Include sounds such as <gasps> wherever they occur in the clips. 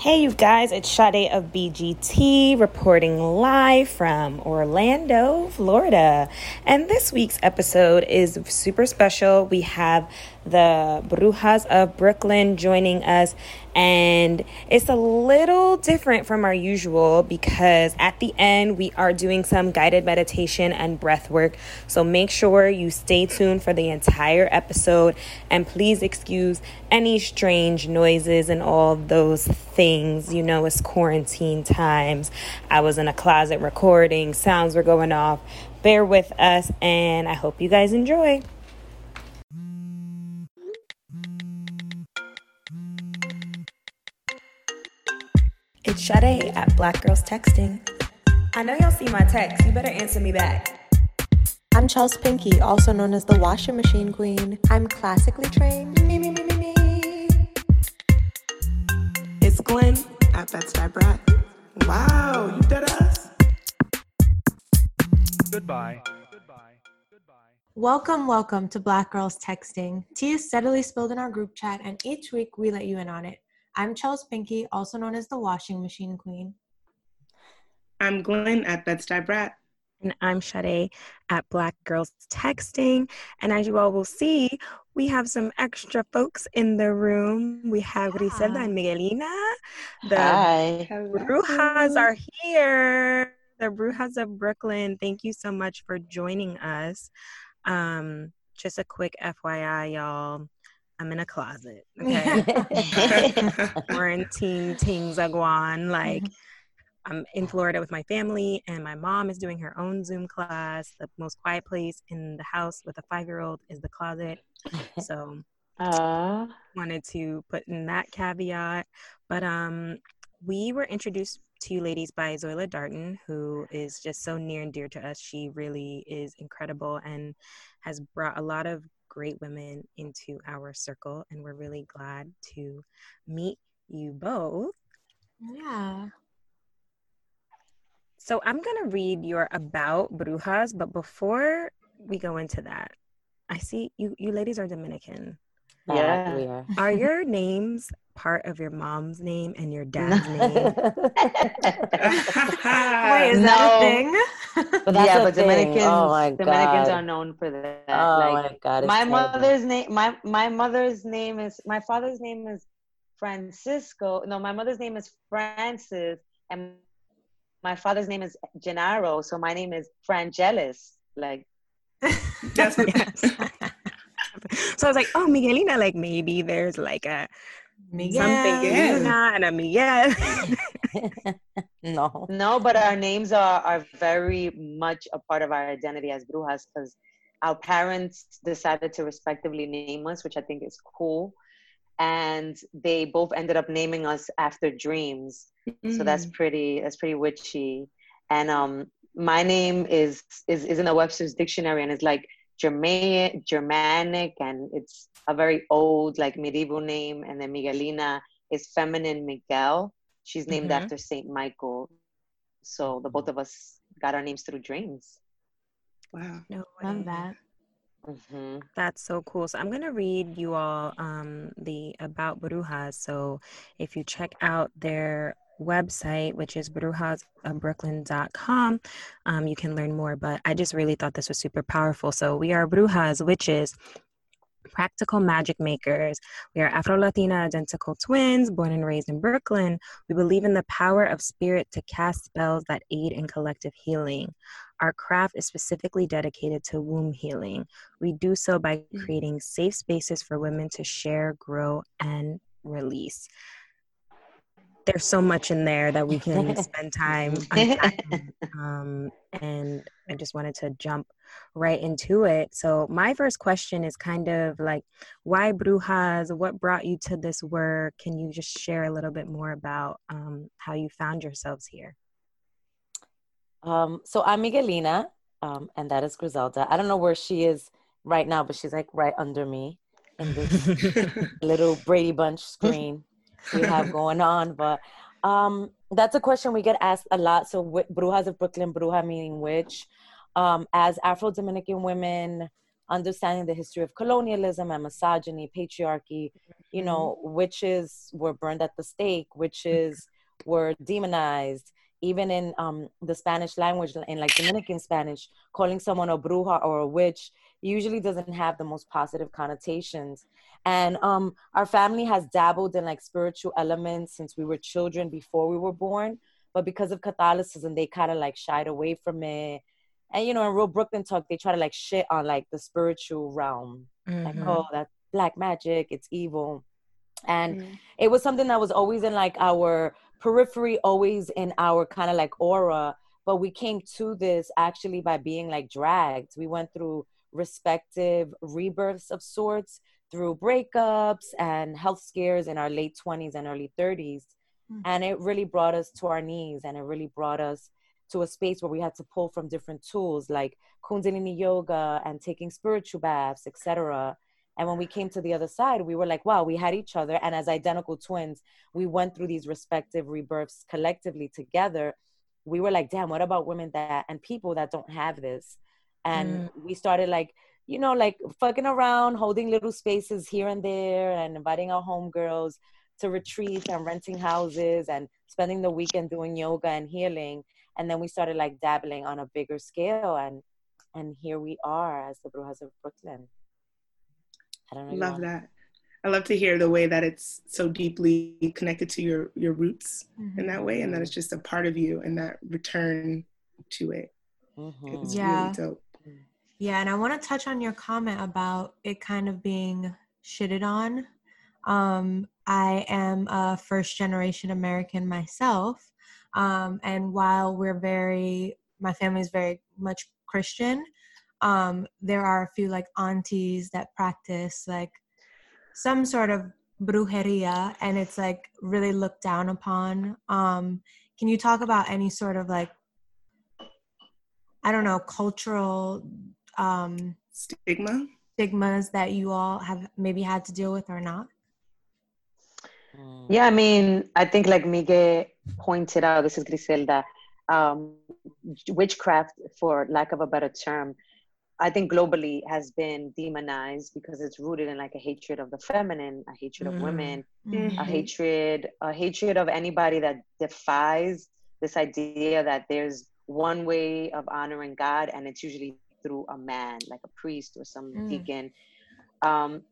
Hey, you guys, it's Sade of BGT reporting live from Orlando, Florida. And this week's episode is super special. We have the Brujas of Brooklyn joining us. And it's a little different from our usual because at the end we are doing some guided meditation and breath work. So make sure you stay tuned for the entire episode and please excuse any strange noises and all those things. You know, it's quarantine times. I was in a closet recording, sounds were going off. Bear with us, and I hope you guys enjoy. It's Sade at Black Girls Texting. I know y'all see my text. You better answer me back. I'm Chels Pinky, also known as the washing machine queen. I'm classically trained. Me, me, me, me, me. It's Glynn at Bed-Stuy Brat. Wow, you did us. Goodbye. Goodbye. Goodbye. Welcome, welcome to Black Girls Texting. Tea is steadily spilled in our group chat, and each week we let you in on it. I'm Chels Pinky, also known as the washing machine queen. I'm Glynn at Bed-Stuy Brat. And I'm Sade at Black Girls Texting. And as you all will see, we have some extra folks in the room. We have Yeah. Griselda and Miguelina. The Hi. Brujas are here. The Brujas of Brooklyn. Thank you so much for joining us. Um, just a quick FYI, y'all. I'm in a closet. <laughs> Okay. <laughs> Quarantine things are going. Like I'm in Florida with my family, and my mom is doing her own Zoom class. The most quiet place in the house with a five year old is the closet. So <laughs> Uh, wanted to put in that caveat. But um, we were introduced to you ladies by Zoila Darton, who is just so near and dear to us. She really is incredible and has brought a lot of great women into our circle. And we're really glad to meet you both. Yeah. So I'm going to read your about Brujas, but before we go into that, I see you, you ladies are Dominican. Yeah, we are. Are <laughs> your names part of your mom's name and your dad's name? Wait, is that a thing? But that's yeah, a but thing. Dominicans, Oh my Dominicans are known for that. Oh like my god! it's my terrible. mother's name, my my mother's name is my father's name is Francisco. No, my mother's name is Francis, and my father's name is Gennaro. So my name is Frangelis. Like <laughs> That's what so I was like, oh, Miguelina, like maybe there's like a Miguel. something Yeah. Yelena and a Miguel. <laughs> no. no, but our names are are very much a part of our identity as Brujas because our parents decided to respectively name us, which I think is cool. And they both ended up naming us after dreams. so that's pretty that's pretty witchy and um my name is is is in the webster's dictionary and it's like germanic germanic and it's a very old like medieval name and then miguelina is feminine miguel she's named Mhm. after saint michael so the both of us got our names through dreams wow. no Love way. that. hmm That's so cool. So I'm gonna read you all um, the about Brujas. So if you check out their website, which is brujasofbrooklyn.com, um, you can learn more. But I just really thought this was super powerful. So we are Brujas, witches, practical magic makers. We are Afro Latina identical twins, born and raised in Brooklyn. We believe in the power of spirit to cast spells that aid in collective healing. Our craft is specifically dedicated to womb healing. We do so by creating safe spaces for women to share, grow, and release. There's so much in there that we can <laughs> spend time <laughs> unpacking. Um, and I just wanted to jump right into it. So, my first question is kind of like, why Brujas? What brought you to this work? Can you just share a little bit more about um, how you found yourselves here? Um, so I'm Miguelina, um, and that is Griselda. I don't know where she is right now, but she's like right under me in this <laughs> little Brady Bunch screen we have <laughs> going on. But um, that's a question we get asked a lot. So, wh- Brujas of Brooklyn, Bruja meaning witch. Um, as Afro Dominican women, understanding the history of colonialism and misogyny, patriarchy. You know, witches were burned at the stake, witches were demonized. Even in um, the Spanish language, in like Dominican Spanish, calling someone a bruja or a witch usually doesn't have the most positive connotations. And um, our family has dabbled in like spiritual elements since we were children before we were born. But because of Catholicism, they kind of like shied away from it. And you know, in real Brooklyn talk, they try to like shit on like the spiritual realm. Mm-hmm. Like, oh, that's black magic, it's evil. And mm-hmm. it was something that was always in like our periphery, always in our kind of like aura. But we came to this actually by being like dragged. We went through respective rebirths of sorts through breakups and health scares in our late 20s and early 30s. Mm-hmm. And it really brought us to our knees and it really brought us to a space where we had to pull from different tools like Kundalini yoga and taking spiritual baths, etc. And when we came to the other side, we were like, wow, we had each other. And as identical twins, we went through these respective rebirths collectively together. We were like, damn, what about women that and people that don't have this? And mm. we started like you know, like fucking around, holding little spaces here and there, and inviting our homegirls to retreats and renting houses and spending the weekend doing yoga and healing. And then we started like dabbling on a bigger scale, and and here we are as the Brujas of Brooklyn. I don't know. Love that. I love to hear the way that it's so deeply connected to your your roots mm-hmm. in that way, and that it's just a part of you, and that return to it. Mm-hmm. It's yeah. really dope. Yeah, and I want to touch on your comment about it kind of being shitted on. Um, I am a first generation American myself. Um, and while we're very, my family is very much Christian, um, there are a few like aunties that practice like some sort of brujeria and it's like really looked down upon. Um, can you talk about any sort of like, I don't know, cultural um, stigma stigmas that you all have maybe had to deal with or not mm. yeah i mean i think like miguel pointed out this is griselda um, witchcraft for lack of a better term i think globally has been demonized because it's rooted in like a hatred of the feminine a hatred mm. of women mm-hmm. a hatred a hatred of anybody that defies this idea that there's one way of honoring god and it's usually through a man, like a priest or some mm. deacon. Um,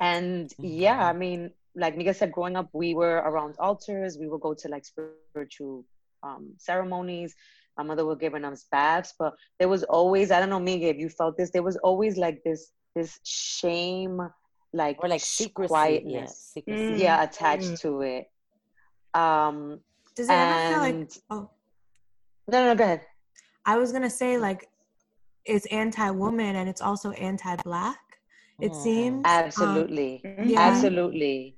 and yeah, I mean, like Miguel said, growing up, we were around altars. We would go to like spiritual um, ceremonies. My mother would give us baths, but there was always, I don't know, Miguel, if you felt this, there was always like this, this shame, like or like secrecy, quietness, yeah, secrecy. yeah attached mm. to it. Um, Does it and... ever feel like? Oh, no, no, go ahead. I was gonna say like it's anti-woman and it's also anti-black it mm. seems absolutely um, yeah. absolutely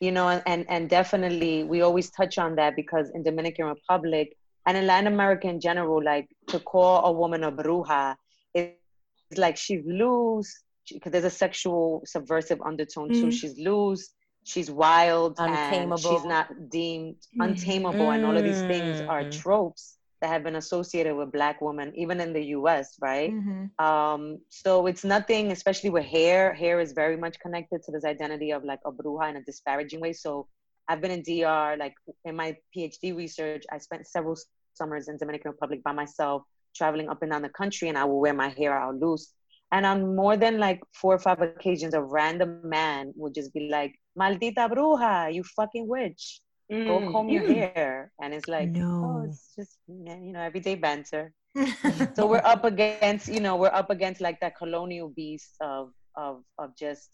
you know and and definitely we always touch on that because in dominican republic and in latin america in general like to call a woman a bruja is like she's loose because there's a sexual subversive undertone mm. too she's loose she's wild untamable and she's not deemed mm. untamable mm. and all of these things are mm. tropes that have been associated with black women even in the us right mm-hmm. um, so it's nothing especially with hair hair is very much connected to this identity of like a bruja in a disparaging way so i've been in dr like in my phd research i spent several summers in dominican republic by myself traveling up and down the country and i will wear my hair out loose. And on more than like four or five occasions a random man would just be like maldita bruja you fucking witch. Mm. go comb your hair. And it's like no. oh it's just you know everyday banter. <laughs> So we're up against you know we're up against like that colonial beast of of of just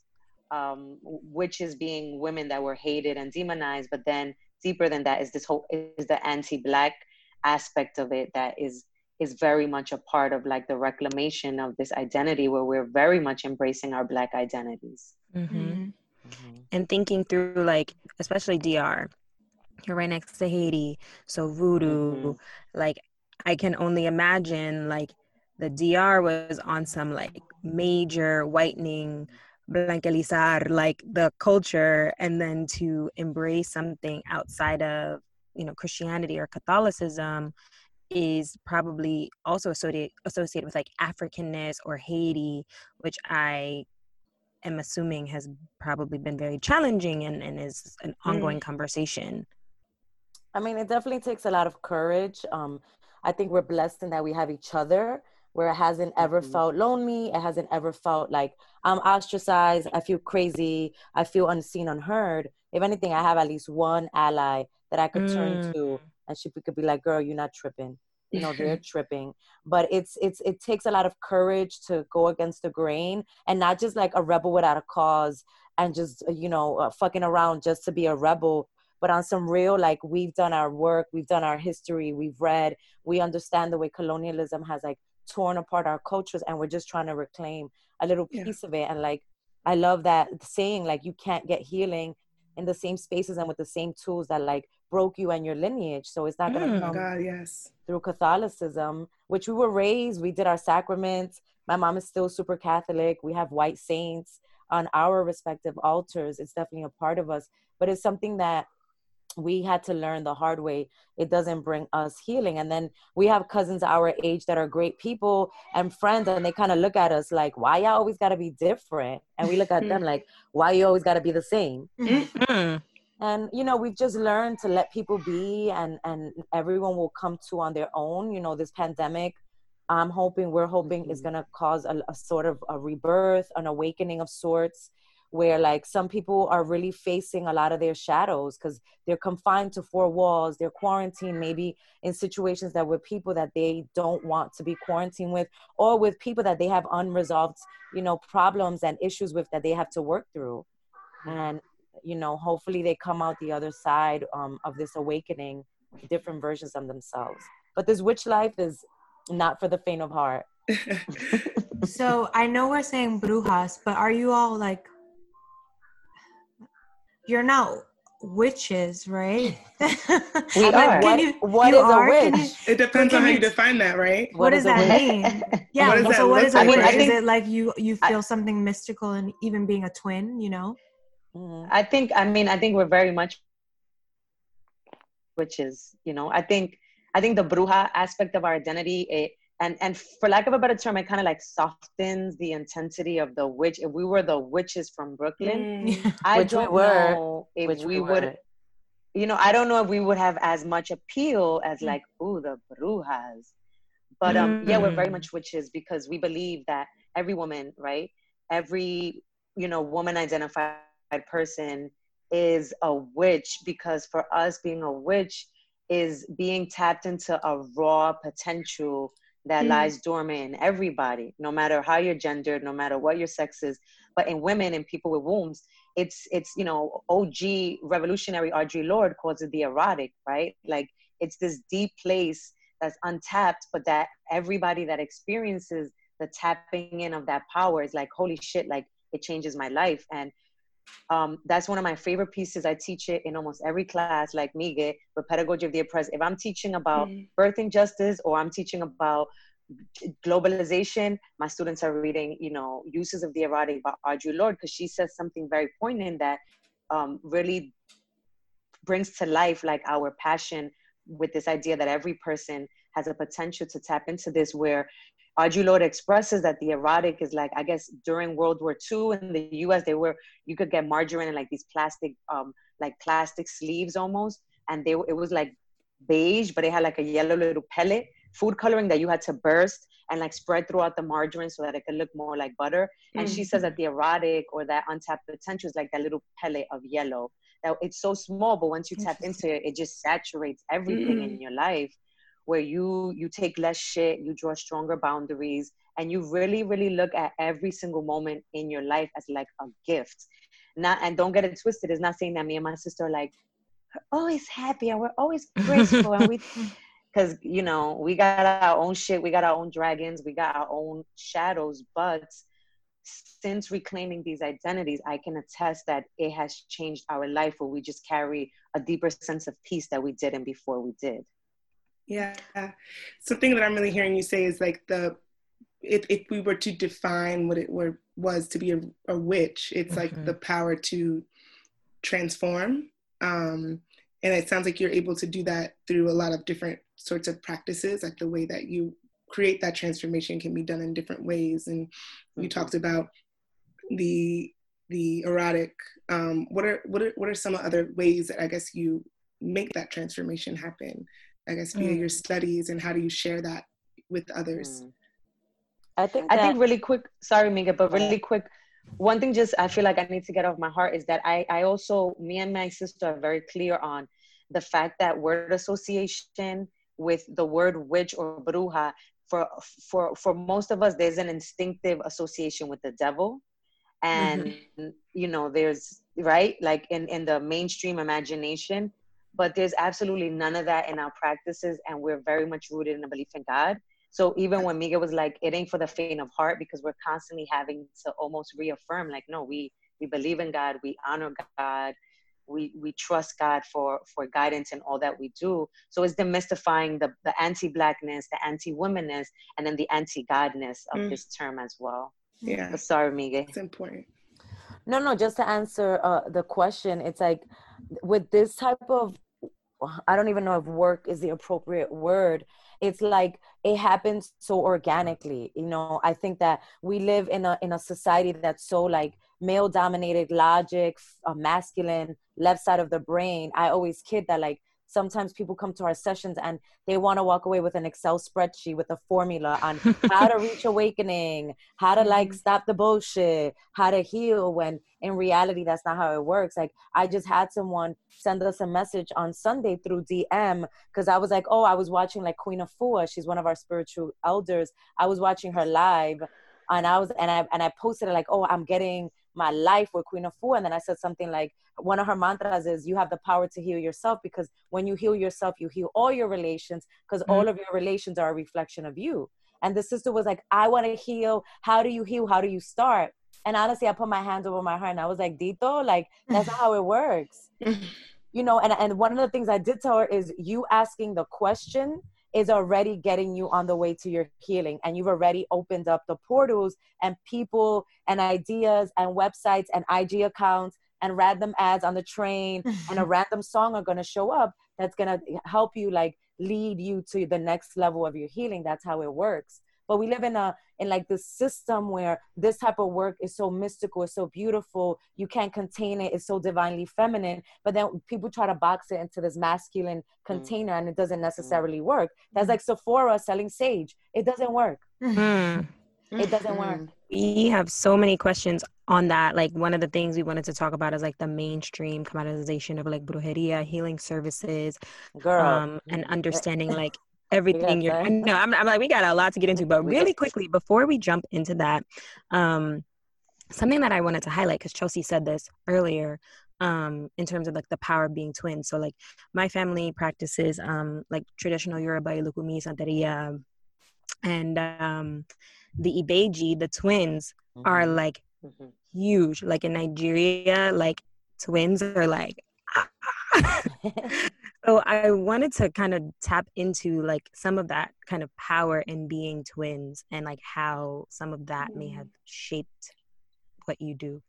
um witches being women that were hated and demonized but then deeper than that is this whole is the anti-black aspect of it that is is very much a part of like the reclamation of this identity where we're very much embracing our black identities mm-hmm. Mm-hmm. and thinking through like especially dr you're right next to Haiti. So voodoo, mm-hmm. like I can only imagine like the DR was on some like major whitening blanquelizar like the culture and then to embrace something outside of you know Christianity or Catholicism is probably also associated associated with like Africanness or Haiti, which I am assuming has probably been very challenging and, and is an ongoing mm. conversation. I mean, it definitely takes a lot of courage. Um, I think we're blessed in that we have each other where it hasn't ever mm-hmm. felt lonely. It hasn't ever felt like I'm ostracized. I feel crazy. I feel unseen, unheard. If anything, I have at least one ally that I could mm. turn to and she could be like, girl, you're not tripping. You know, they're <laughs> tripping. But it's it's it takes a lot of courage to go against the grain and not just like a rebel without a cause and just you know uh, fucking around just to be a rebel but on some real like we've done our work we've done our history we've read we understand the way colonialism has like torn apart our cultures and we're just trying to reclaim a little piece yeah. of it and like i love that saying like you can't get healing in the same spaces and with the same tools that like broke you and your lineage so it's not going to mm, come God, yes. through catholicism which we were raised we did our sacraments my mom is still super catholic we have white saints on our respective altars it's definitely a part of us but it's something that we had to learn the hard way. It doesn't bring us healing. And then we have cousins our age that are great people and friends and they kind of look at us like why y'all always got to be different? And we look at them like why you always got to be the same? Mm-hmm. and you know we've just learned to let people be and and everyone will come to on their own. You know this pandemic i'm hoping we're hoping mm-hmm. is going to cause a, a sort of a rebirth an awakening of sorts where like some people are really facing a lot of their shadows because they're confined to four walls they're quarantined maybe in situations that with people that they don't want to be quarantined with or with people that they have unresolved you know problems and issues with that they have to work through. And you know hopefully they come out the other side um, of this awakening different versions of themselves. But this witch life is not for the faint of heart. <laughs> So i know we're saying brujas but are you all like you're not witches, right? we <laughs> are. What, you, what you is are? a witch? You, it depends on how you define that, right? What, what does that mean? <laughs> Yeah. What so, that what is a witch? Is it like you you feel I, something mystical and even being a twin? You know. Mm-hmm. I think. I mean, I think we're very much witches. You know, I think. I think the bruja aspect of our identity. It, and and for lack of a better term, it kind of like softens the intensity of the witch. If we were the witches from Brooklyn, mm. <laughs> I which don't we were, know if we, we would. You know, I don't know if we would have as much appeal as mm. like, ooh, the brujas. But um, mm. yeah, we're very mm. much witches because we believe that every woman, right, every you know woman identified person is a witch because for us being a witch is being tapped into a raw potential that mm. lies dormant in everybody, no matter how you're gendered, no matter what your sex is. But in women and people with wombs, it's it's you know OG revolutionary Audre Lorde calls it the erotic, right? Like it's this deep place that's untapped, but that everybody that experiences the tapping in of that power is like, holy shit, like it changes my life. And um, that's one of my favorite pieces. I teach it in almost every class, like Mige, with Pedagogy of the Oppressed. If I'm teaching about mm. birthing justice or I'm teaching about globalization, my students are reading, you know, uses of the erotic by Audre Lorde because she says something very poignant that um, really brings to life like our passion with this idea that every person has a potential to tap into this where Audre Lorde expresses that the erotic is like, I guess during World War II in the US, they were, you could get margarine in like these plastic, um, like plastic sleeves almost. And they, it was like beige, but it had like a yellow little pellet food coloring that you had to burst and like spread throughout the margarine so that it could look more like butter. And mm-hmm. she says that the erotic or that untapped potential is like that little pellet of yellow. That it's so small, but once you tap into it, it just saturates everything mm-hmm. in your life where you you take less shit you draw stronger boundaries and you really really look at every single moment in your life as like a gift. Not and don't get it twisted it's not saying that me and my sister are like always happy and we're always grateful and we <laughs> <laughs> because you know we got our own shit we got our own dragons we got our own shadows but since reclaiming these identities i can attest that it has changed our life where we just carry a deeper sense of peace that we didn't before we did yeah. Something that I'm really hearing you say is like the if, if we were to define what it were, was to be a, a witch, it's mm-hmm. like the power to transform. Um, and it sounds like you're able to do that through a lot of different sorts of practices like the way that you create that transformation can be done in different ways and you mm-hmm. talked about the the erotic um, what are what are what are some other ways that i guess you make that transformation happen i guess via mm. your studies and how do you share that with others mm. i think that, i think really quick sorry Miga, but really quick one thing just i feel like i need to get off my heart is that i i also me and my sister are very clear on the fact that word association with the word witch or bruja for for for most of us there's an instinctive association with the devil and mm-hmm. you know there's right like in in the mainstream imagination but there's absolutely none of that in our practices and we're very much rooted in a belief in god so even when Miga was like, it ain't for the faint of heart because we're constantly having to almost reaffirm, like, no, we we believe in God, we honor God, we we trust God for for guidance in all that we do. So it's demystifying the the anti-blackness, the anti-womanness, and then the anti-godness of mm. this term as well. Yeah. But sorry, Miga. It's important. No, no. Just to answer uh, the question, it's like with this type of I don't even know if work is the appropriate word. It's like it happens so organically you know? I think that we live in a in a society that's so like male dominated logic a uh, masculine left side of the brain. I always kid that like sometimes people come to our sessions and they want to walk away with an excel spreadsheet with a formula on how to reach awakening how to like mm-hmm. stop the bullshit how to heal when in reality that's not how it works. Like i just had someone send us a message on sunday through dm because i was like oh i was watching like queen afua she's one of our spiritual elders. I was watching her live and i was and i and i posted it like oh i'm getting my life with Queen Afua. And then I said something like, one of her mantras is, you have the power to heal yourself because when you heal yourself, you heal all your relations because mm-hmm. all of your relations are a reflection of you. And the sister was like, I want to heal. How do you heal? How do you start? And honestly, I put my hands over my heart and I was like, Dito, like, that's not <laughs> how it works. <laughs> you know, and, and one of the things I did tell her is you asking the question is already getting you on the way to your healing and you've already opened up the portals and people and ideas and websites and IG accounts and random ads on the train <laughs> and a random song are going to show up that's going to help you like lead you to the next level of your healing. That's how it works but we live in a in like this system where this type of work is so mystical it's so beautiful you can't contain it it's so divinely feminine. But then people try to box it into this masculine mm. container and it doesn't mm. necessarily work. That's like sephora selling sage. It doesn't work. Mm. <laughs> it doesn't work. We have so many questions on that. Like one of the things we wanted to talk about is like the mainstream commoditization of like brujeria healing services Girl. Um, and understanding like everything you're no I'm, I'm like we got a lot to get into but really quickly before we jump into that um something that i wanted to highlight because chelsea said this earlier um in terms of like the power of being twins so like my family practices um like traditional yoruba ilukumi santeria and um the ibeji the twins mm-hmm. are like mm-hmm. huge like in nigeria like twins are like <laughs> <laughs> so I wanted to kind of tap into like some of that kind of power in being twins and like how some of that may have mm. shaped what you do.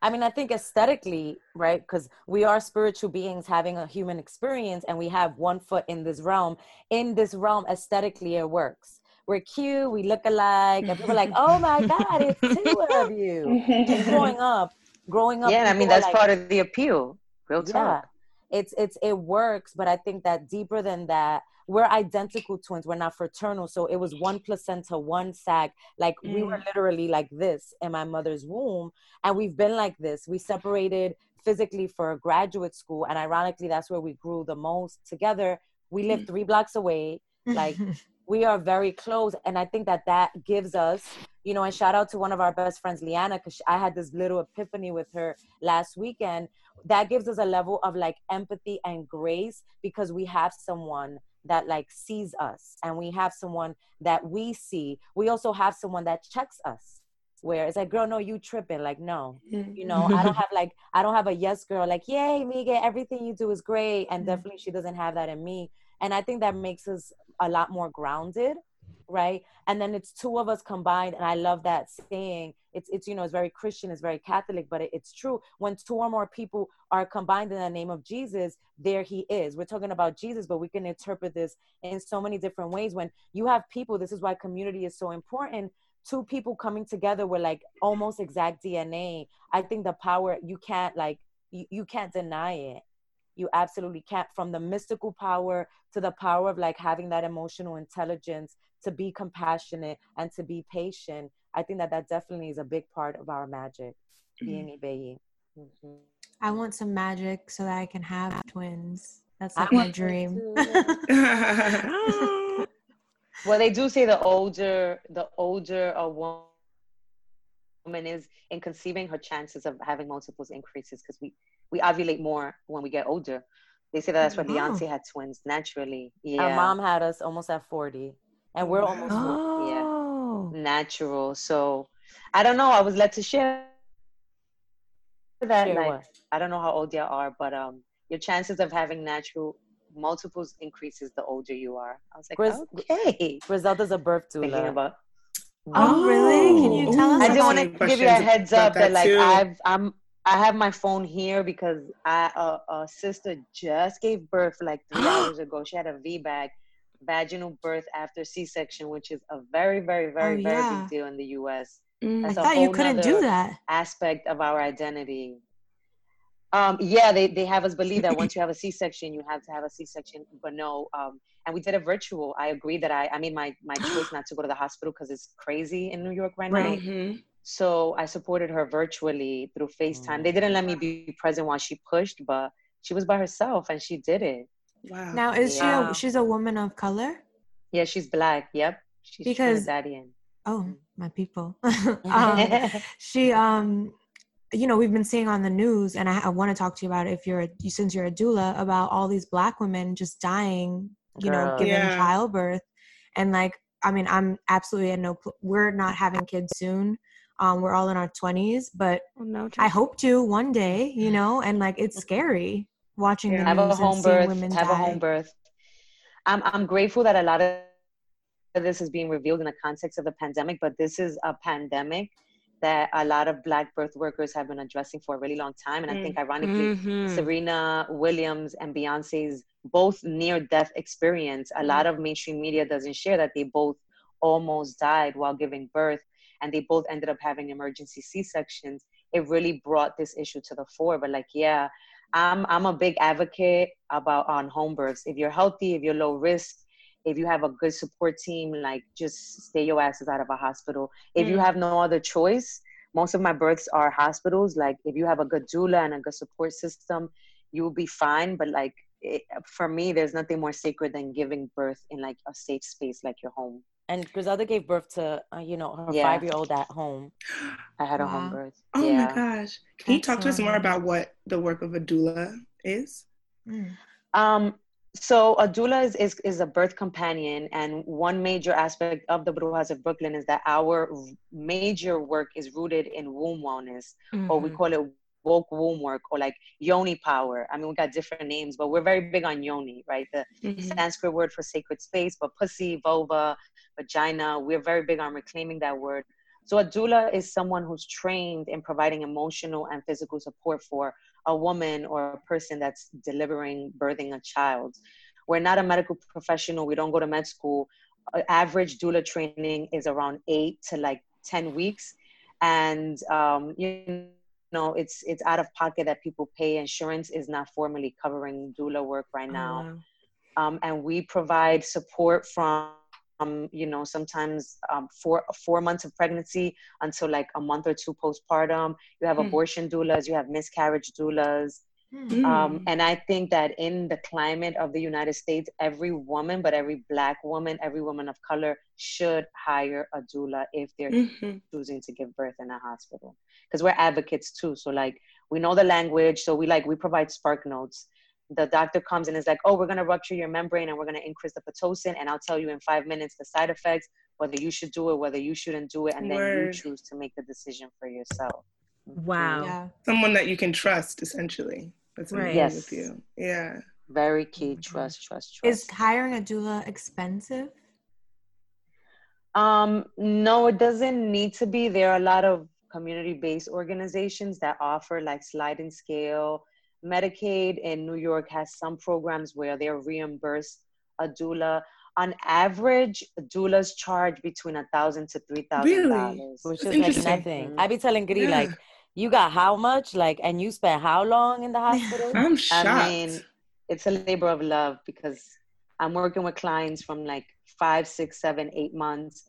I mean, I think aesthetically, right? Because we are spiritual beings having a human experience and we have one foot in this realm. In this realm, aesthetically, it works. We're cute, we look alike, and people are like, oh my God, it's two of <laughs> you. and <laughs> growing up, growing up. Yeah, I mean, that's like, part of the appeal. Real talk it's it's it works but i think that deeper than that we're identical twins we're not fraternal so it was one placenta one sac like mm. we were mm. literally like this in my mother's womb and we've been like this we separated physically for graduate school and ironically that's where we grew the most together we live mm. three blocks away like <laughs> we are very close and i think that that gives us you know and shout out to one of our best friends liana because i had this little epiphany with her last weekend that gives us a level of like empathy and grace because we have someone that like sees us and we have someone that we see. We also have someone that checks us where it's like girl no you tripping. Like no mm-hmm. you know i don't have like i don't have a yes girl like yay Miga everything you do is great. And mm-hmm. definitely she doesn't have that in me. And i think that makes us a lot more grounded right? And then it's two of us combined and i love that saying. It's it's you know it's very christian it's very catholic but it, it's true. When two or more people are combined in the name of jesus there he is. We're talking about jesus but we can interpret this in so many different ways. When you have people this is why community is so important. Two people coming together with like almost exact dna i think the power you can't like you, you can't deny it you absolutely can't from the mystical power to the power of like having that emotional intelligence to be compassionate and to be patient i think that that definitely is a big part of our magic being mm-hmm. mm-hmm. i want some magic so that i can have twins that's like my dream <laughs> <laughs> well they do say the older the older a woman is in conceiving her chances of having multiples increases because we we ovulate more when we get older. They say that that's why Beyonce had twins naturally. Yeah. Our mom had us almost at 40. And we're almost oh. 40. Yeah. Natural. So I don't know. I was led to share that. Share like, I don't know how old you are, but um your chances of having natural multiples increases the older you are. I was like, Gris- okay. Griselda's a birth doula. Thinking about Oh, really? Can you tell us? I didn't want to give you a heads up that, that like I've I'm I have my phone here because I uh, a sister just gave birth like <gasps> three hours ago. She had a VBAC, vaginal birth after C-section, which is a very, very, very, oh, very big deal in the U.S. Mm, I thought you couldn't do that aspect of our identity. Um, yeah, they, they have us believe that once you have a C-section, you have to have a C-section. But no, um, and we did a virtual. I agree that I I made my my choice <gasps> not to go to the hospital because it's crazy in New York right, right. now. Mm-hmm. So I supported her virtually through FaceTime. They didn't let me be present while she pushed, but she was by herself and she did it. Wow. Now is yeah. she a, she's a woman of color? Yeah, she's black. Yep. She's because Trinidadian. Oh, my people. <laughs> <laughs> um, she um you know, we've been seeing on the news, and I, I want to talk to you about it if you're a, since you're a doula about all these Black women just dying, you Girl. know, giving yeah. childbirth, and like, I mean, I'm absolutely at no. We're not having kids soon, um, we're all in our 20s, but oh, no, I hope to one day, you <laughs> know, and like it's scary watching yeah. have a home birth, have die. a home birth. I'm I'm grateful that a lot of this is being revealed in the context of the pandemic, but this is a pandemic that a lot of black birth workers have been addressing for a really long time. And I think mm. ironically, mm-hmm. Serena Williams and Beyonce's both near death experience, a lot of mainstream media doesn't share that they both almost died while giving birth and they both ended up having emergency C-sections, it really brought this issue to the fore. But like, yeah, I'm I'm a big advocate about on home births. If you're healthy, if you're low risk, if you have a good support team, like just stay your asses out of a hospital. If mm. you have no other choice, most of my births are hospitals. Like if you have a good doula and a good support system, you will be fine. But like it, for me, there's nothing more sacred than giving birth in like a safe space like your home and Griselda gave birth to uh, you know her yeah. five year old at home. I had wow. a home birth. Oh yeah. my gosh! Can you talk to us more about what the work of a doula is? Mm. Um, so a doula is, is is a birth companion, and one major aspect of the Brujas of Brooklyn is that our major work is rooted in womb wellness, mm-hmm. or we mm-hmm. call it woke womb work or like yoni power. I mean, we got different names, but we're very big on yoni, right? The mm-hmm. Sanskrit word for sacred space, but pussy, vulva, vagina. We're very big on reclaiming that word. So a doula is someone who's trained in providing emotional and physical support for a woman or a person that's delivering, birthing a child. We're not a medical professional. We don't go to med school. Average doula training is around eight to like 10 weeks. And, um, you know, it's, it's out of pocket that people pay. Insurance is not formally covering doula work right now. Oh, um, and we provide support from um, you know, sometimes um, four four months of pregnancy until like a month or two postpartum. You have mm. abortion doulas, you have miscarriage doulas. Mm. Um, and I think that in the climate of the United States, every woman, but every Black woman, every woman of color should hire a doula if they're mm-hmm. choosing to give birth in a hospital. Because we're advocates too. So, like, we know the language. So, we like, we provide spark notes the doctor comes and is like, oh, we're going to rupture your membrane and we're going to increase the Pitocin. And I'll tell you in five minutes the side effects, whether you should do it, whether you shouldn't do it. And Word. then you choose to make the decision for yourself. Wow. Yeah. Someone that you can trust, essentially. That's right. Yes. with you. Yeah. Very key. Trust, trust, trust. Is hiring a doula expensive? Um, no, it doesn't need to be. There are a lot of community-based organizations that offer like sliding scale. Medicaid in New York has some programs where they're reimbursed a doula. On average, doulas charge between a thousand to three thousand dollars, which is like nothing. I be telling Giri yeah. like, you got how much? Like, and you spent how long in the <laughs> hospital? I'm shocked. I mean, it's a labor of love because I'm working with clients from like five, six, seven, eight months.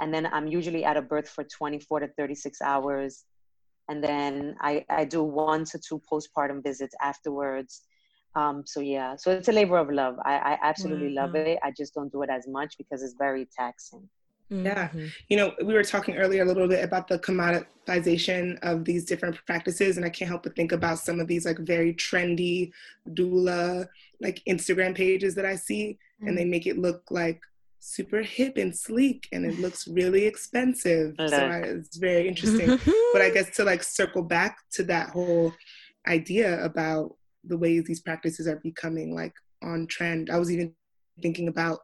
And then I'm usually at a birth for 24 to 36 hours. And then I, I do one to two postpartum visits afterwards. Um, so yeah, so it's a labor of love. I, I absolutely mm-hmm. love it. I just don't do it as much because it's very taxing. Yeah. Mm-hmm. You know, we were talking earlier a little bit about the commoditization of these different practices. And I can't help but think about some of these like very trendy doula, like Instagram pages that I see, mm-hmm. and they mm. make it look like super hip and sleek and it looks really expensive. So I, it's very interesting. but I guess to like circle back to that whole idea about the ways these practices are becoming like on trend, I was even thinking about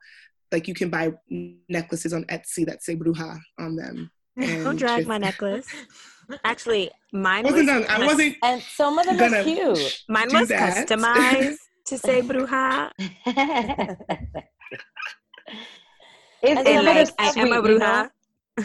like you can buy necklaces on Etsy that say bruja on them. <laughs> Don't drag just, my necklace. <laughs> Actually, mine wasn't was, done. I wasn't. And some of them are cute. Mine was that. customized to say bruja. <laughs> It's, and like, I am a bruja.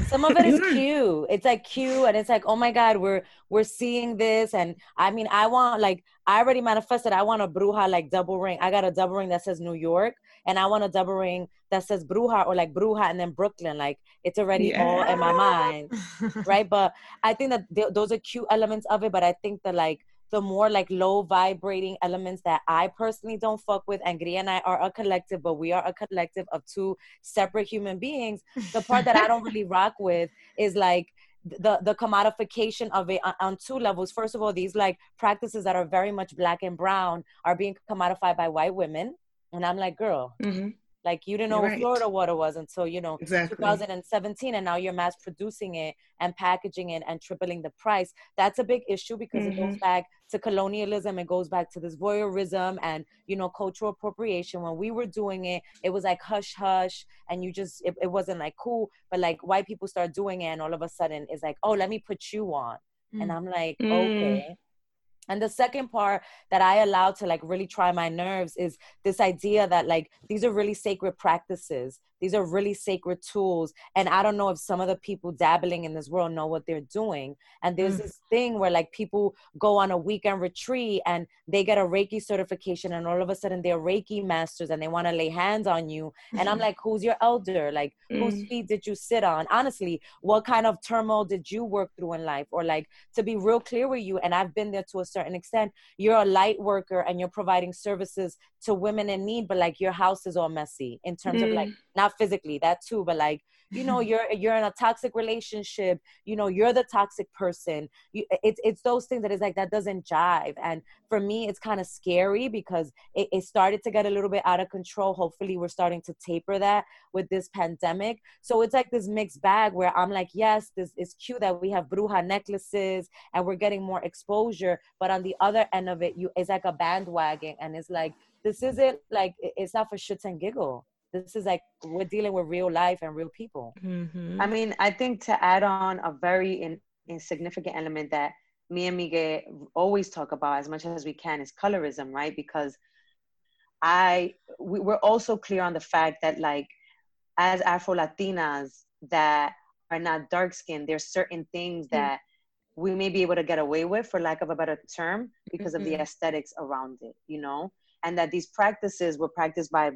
some of it is cute. It's like cute and it's like oh my god we're we're seeing this and i mean i want like i already manifested i want a bruja like double ring. I got a double ring that says new york and i want a double ring that says bruja or like bruja and then brooklyn. Like it's already yeah. all in my mind <laughs> right? But i think that th- those are cute elements of it but i think that like the more like low vibrating elements that I personally don't fuck with. And Gria and I are a collective, but we are a collective of two separate human beings. The part that I don't really <laughs> rock with is like the the commodification of it on, on, two levels. First of all, these like practices that are very much black and brown are being commodified by white women. And I'm like, girl, mm-hmm. Like you didn't know right. what Florida water was until you know exactly. 2017, and now you're mass producing it and packaging it and tripling the price. That's a big issue because mm-hmm. it goes mm-hmm. back to colonialism. It goes back to this voyeurism and you know cultural appropriation. When we were doing it, it was like hush hush, and you just it, it wasn't like cool. But like white people start doing it, and all of a sudden it's like, oh, let me put you on, mm-hmm. and I'm like, mm. okay and the second part that i allow to like really try my nerves is this idea that like these are really sacred practices these are really sacred tools. And I don't know if some of the people dabbling in this world know what they're doing. And there's mm. this thing where like people go on a weekend retreat and they get a Reiki certification and all of a sudden they're Reiki masters and they want to lay hands on you. And I'm like, who's your elder? Like, mm. whose feet did you sit on? Honestly, what kind of turmoil did you work through in life? Or like to be real clear with you, and I've been there to a certain extent, you're a light worker and you're providing services to women in need, but like your house is all messy in terms mm. of like mm. not physically, that too, but like you know you're you're in a toxic relationship you know you're the toxic person. You, it's it's those things that is like that doesn't jive. And for me it's kind of scary because it, it started to get a little bit out of control. Hopefully we're starting to taper that with this pandemic. So it's like this mixed bag where i'm like yes this is cute that we have bruja necklaces and we're getting more exposure but on the other end of it you it's like a bandwagon and it's like this isn't like it's not for shits and giggle this is like we're dealing with real life and real people mm-hmm. i mean i think to add on a very in, insignificant element that me and Miguel always talk about as much as we can is colorism right because i we, we're also clear on the fact that like as afro latinas that are not dark skinned there's certain things mm-hmm. that we may be able to get away with for lack of a better term because mm-hmm. of the mm-hmm. aesthetics around it you know and that these practices were practiced by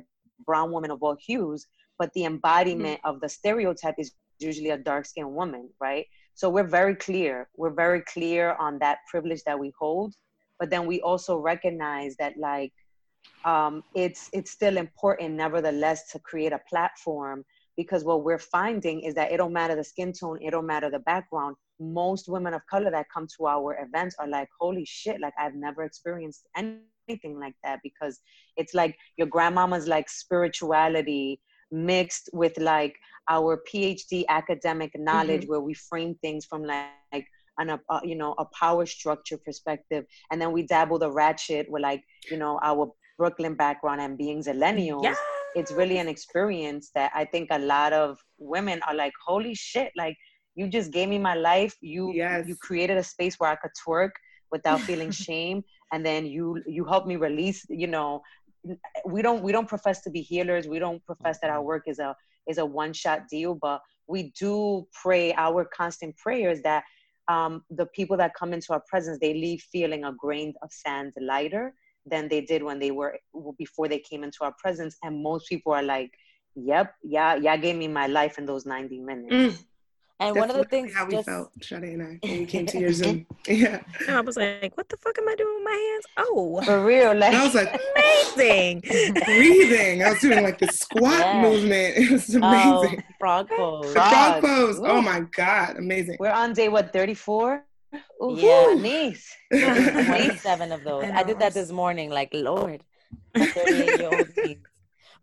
brown woman of all hues, but the embodiment mm-hmm. of the stereotype is usually a dark skinned woman, right? So we're very clear. We're very clear on that privilege that we hold, but then we also recognize that like um, it's it's still important, nevertheless, to create a platform because what we're finding is that it don't matter the skin tone, it don't matter the background. Most women of color that come to our events are like, holy shit, like I've never experienced anything anything like that because it's like your grandmama's like spirituality mixed with like our phd academic knowledge mm-hmm. where we frame things from like, like an a, uh, you know a power structure perspective and then we dabble the ratchet with like you know our brooklyn background and being zillennials yes. it's really an experience that I think a lot of women are like, holy shit, like you just gave me my life. You yes. you created a space where I could twerk without feeling <laughs> shame. And then you you helped me release, you know, we don't we don't profess to be healers. We don't profess that our work is a is a one-shot deal, but we do pray our constant prayers that um, the people that come into our presence they leave feeling a grain of sand lighter than they did when they were before they came into our presence and most people are like yep yeah yeah gave me my life in those 90 minutes mm. And That's one of the things how we just... felt, Sade and I, <laughs> when we came to your Zoom. <laughs> Yeah. And I was like, what the fuck am I doing with my hands? Oh. For real. Like I was like amazing. <laughs> breathing. I was doing like the squat yeah. movement. It was oh, amazing. Oh, frog pose. The frog pose. Oh Ooh. Oh my God. Amazing. We're on day what, 34? Yeah, niece. 27 of those. I, I did that this morning. Like, Lord, 38 year old niece.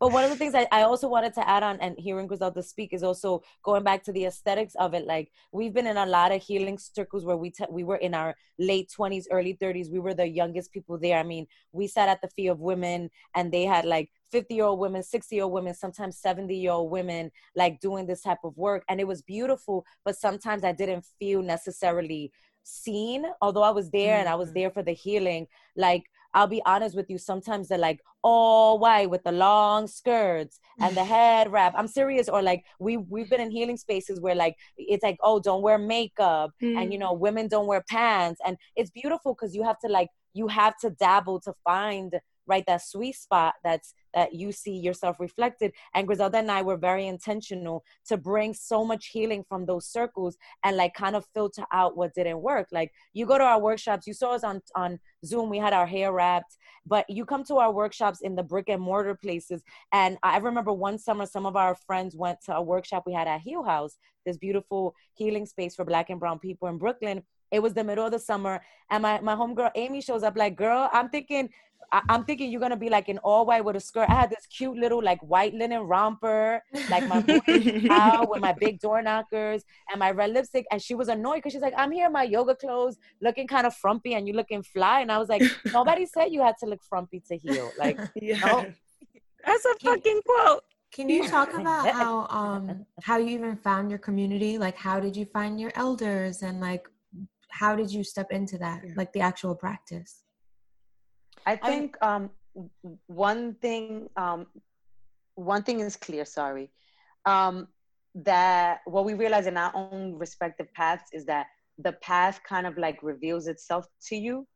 But one of the things I, I also wanted to add on and hearing Griselda speak is also going back to the aesthetics of it. Like we've been in a lot of healing circles where we, we were in our late 20s, early 30s. We were the youngest people there. I mean, we sat at the feet of women and they had like 50 year old women, 60 year old women, sometimes 70 year old women, like doing this type of work. And it was beautiful, but sometimes I didn't feel necessarily seen, although I was there mm-hmm. and I was mm-hmm. there for the healing. Like I'll be honest with you, sometimes they're like all white with the long skirts and the <laughs> head wrap. I'm serious. Or like we we've been in healing spaces where like it's like, oh, don't wear makeup mm. and you know, women don't wear pants. And it's beautiful because you have to like you have to dabble to find right? That sweet spot that's that you see yourself reflected. And griselda and i were very intentional to bring so much healing from those circles and like kind of filter out what didn't work. Like you go to our workshops. You saw us on on zoom. We had our hair wrapped. But you come to our workshops in the brick and mortar places. And i remember one summer some of our friends went to a workshop we had at heal house this beautiful healing space for black and brown people in brooklyn. It was the middle of the summer. And my, my homegirl amy shows up like girl i'm thinking I, am thinking you're gonna be like in all white with a skirt. I had this cute little like white linen romper, like my out <laughs> with my big door knockers and my red lipstick. And she was annoyed because she's like, I'm here in my yoga clothes, looking kind of frumpy, and you looking fly. And I was like, <laughs> nobody said you had to look frumpy to heal. Like, <laughs> yeah. no. That's a fucking quote. Can you talk about how um how you even found your community? Like how did you find your elders and like how did you step into that? Like the actual practice? I think um, one thing um, one thing is clear. Sorry, um, that what we realize in our own respective paths is that the path kind of like reveals itself to you,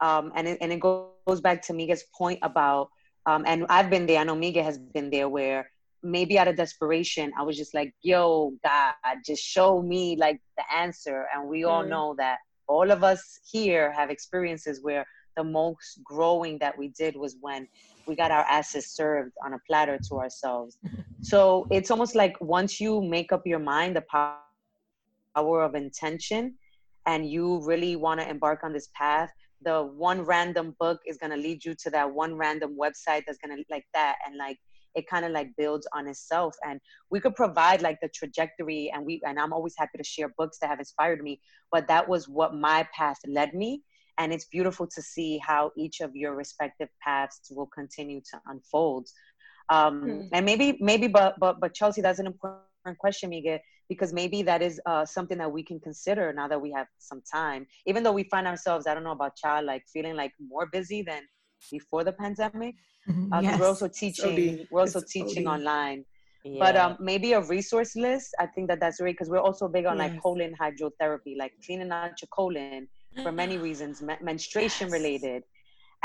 um, and it, and it goes back to Miga's point about um, and I've been there. I know Miga has been there where maybe out of desperation I was just like, "Yo, God, just show me like the answer." And we all mm. know that all of us here have experiences where the most growing that we did was when we got our asses served on a platter to ourselves. <laughs> so it's almost like once you make up your mind, the power of intention, and you really want to embark on this path, the one random book is going to lead you to that one random website that's going to like that. And like, it kind of like builds on itself and we could provide like the trajectory and we and i'm always happy to share books that have inspired me but that was what my path led me and it's beautiful to see how each of your respective paths will continue to unfold um, mm. and maybe maybe but but but chelsea that's an important question miguel because maybe that is uh, something that we can consider now that we have some time even though we find ourselves i don't know about child like feeling like more busy than before the pandemic mm-hmm. uh, yes. we're also teaching we're also it's teaching online yeah. but um, maybe a resource list i think that that's great because we're also big on yes. like colon hydrotherapy like cleaning out your colon for many <laughs> reasons, menstruation yes. related.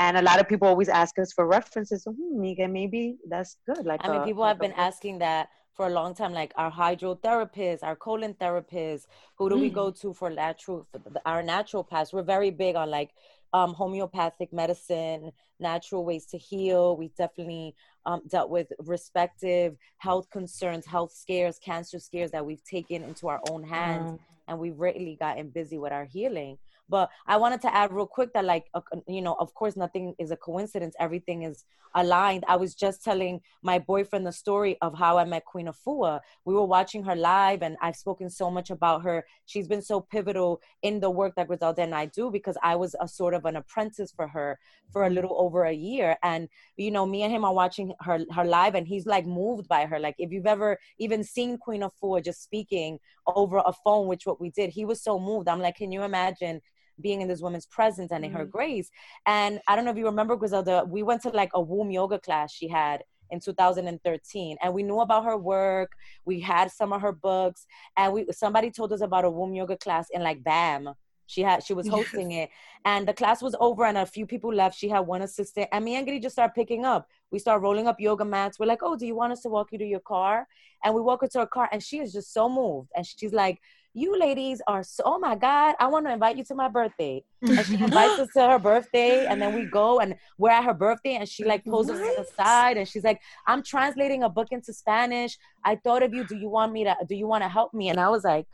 And a lot of people always ask us for references. So, hmm, Mika, maybe that's good. Like, I mean, people like have been asking that for a long time, like our hydrotherapists, our colon therapists, Who do mm. we go to for natural, for our naturopaths? We're very big on like um, homeopathic medicine, natural ways to heal. We definitely um, dealt with respective health concerns, health scares, cancer scares that we've taken into our own hands, mm. and we've really gotten busy with our healing. But I wanted to add real quick that, like, uh, you know, of course, nothing is a coincidence. Everything is aligned. I was just telling my boyfriend the story of how I met Queen Afua. We were watching her live, and I've spoken so much about her. She's been so pivotal in the work that Griselda and I do because I was a sort of an apprentice for her for a little over a year. And you know, me and him are watching her her live, and he's like moved by her. Like if you've ever even seen Queen Afua just speaking over a phone, which what we did, he was so moved. I'm like, can you imagine being in this woman's presence and in mm-hmm. her grace. And I don't know if you remember, Griselda, we went to like a womb yoga class she had in 2013 and we knew about her work we had some of her books and we somebody told us about a womb yoga class in like bam she had she was hosting yes. it and the class was over and a few people left she had one assistant and me and Giri just started picking up we start rolling up yoga mats we're like oh do you want us to walk you to your car and we walk her to her car and she is just so moved and she's like you ladies are so oh my god i want to invite you to my birthday. <laughs> And she invites us to her birthday and then we go and we're at her birthday and she like pulls us to the side and she's like i'm translating a book into spanish. I thought of you. Do you want me to do you want to help me? And i was like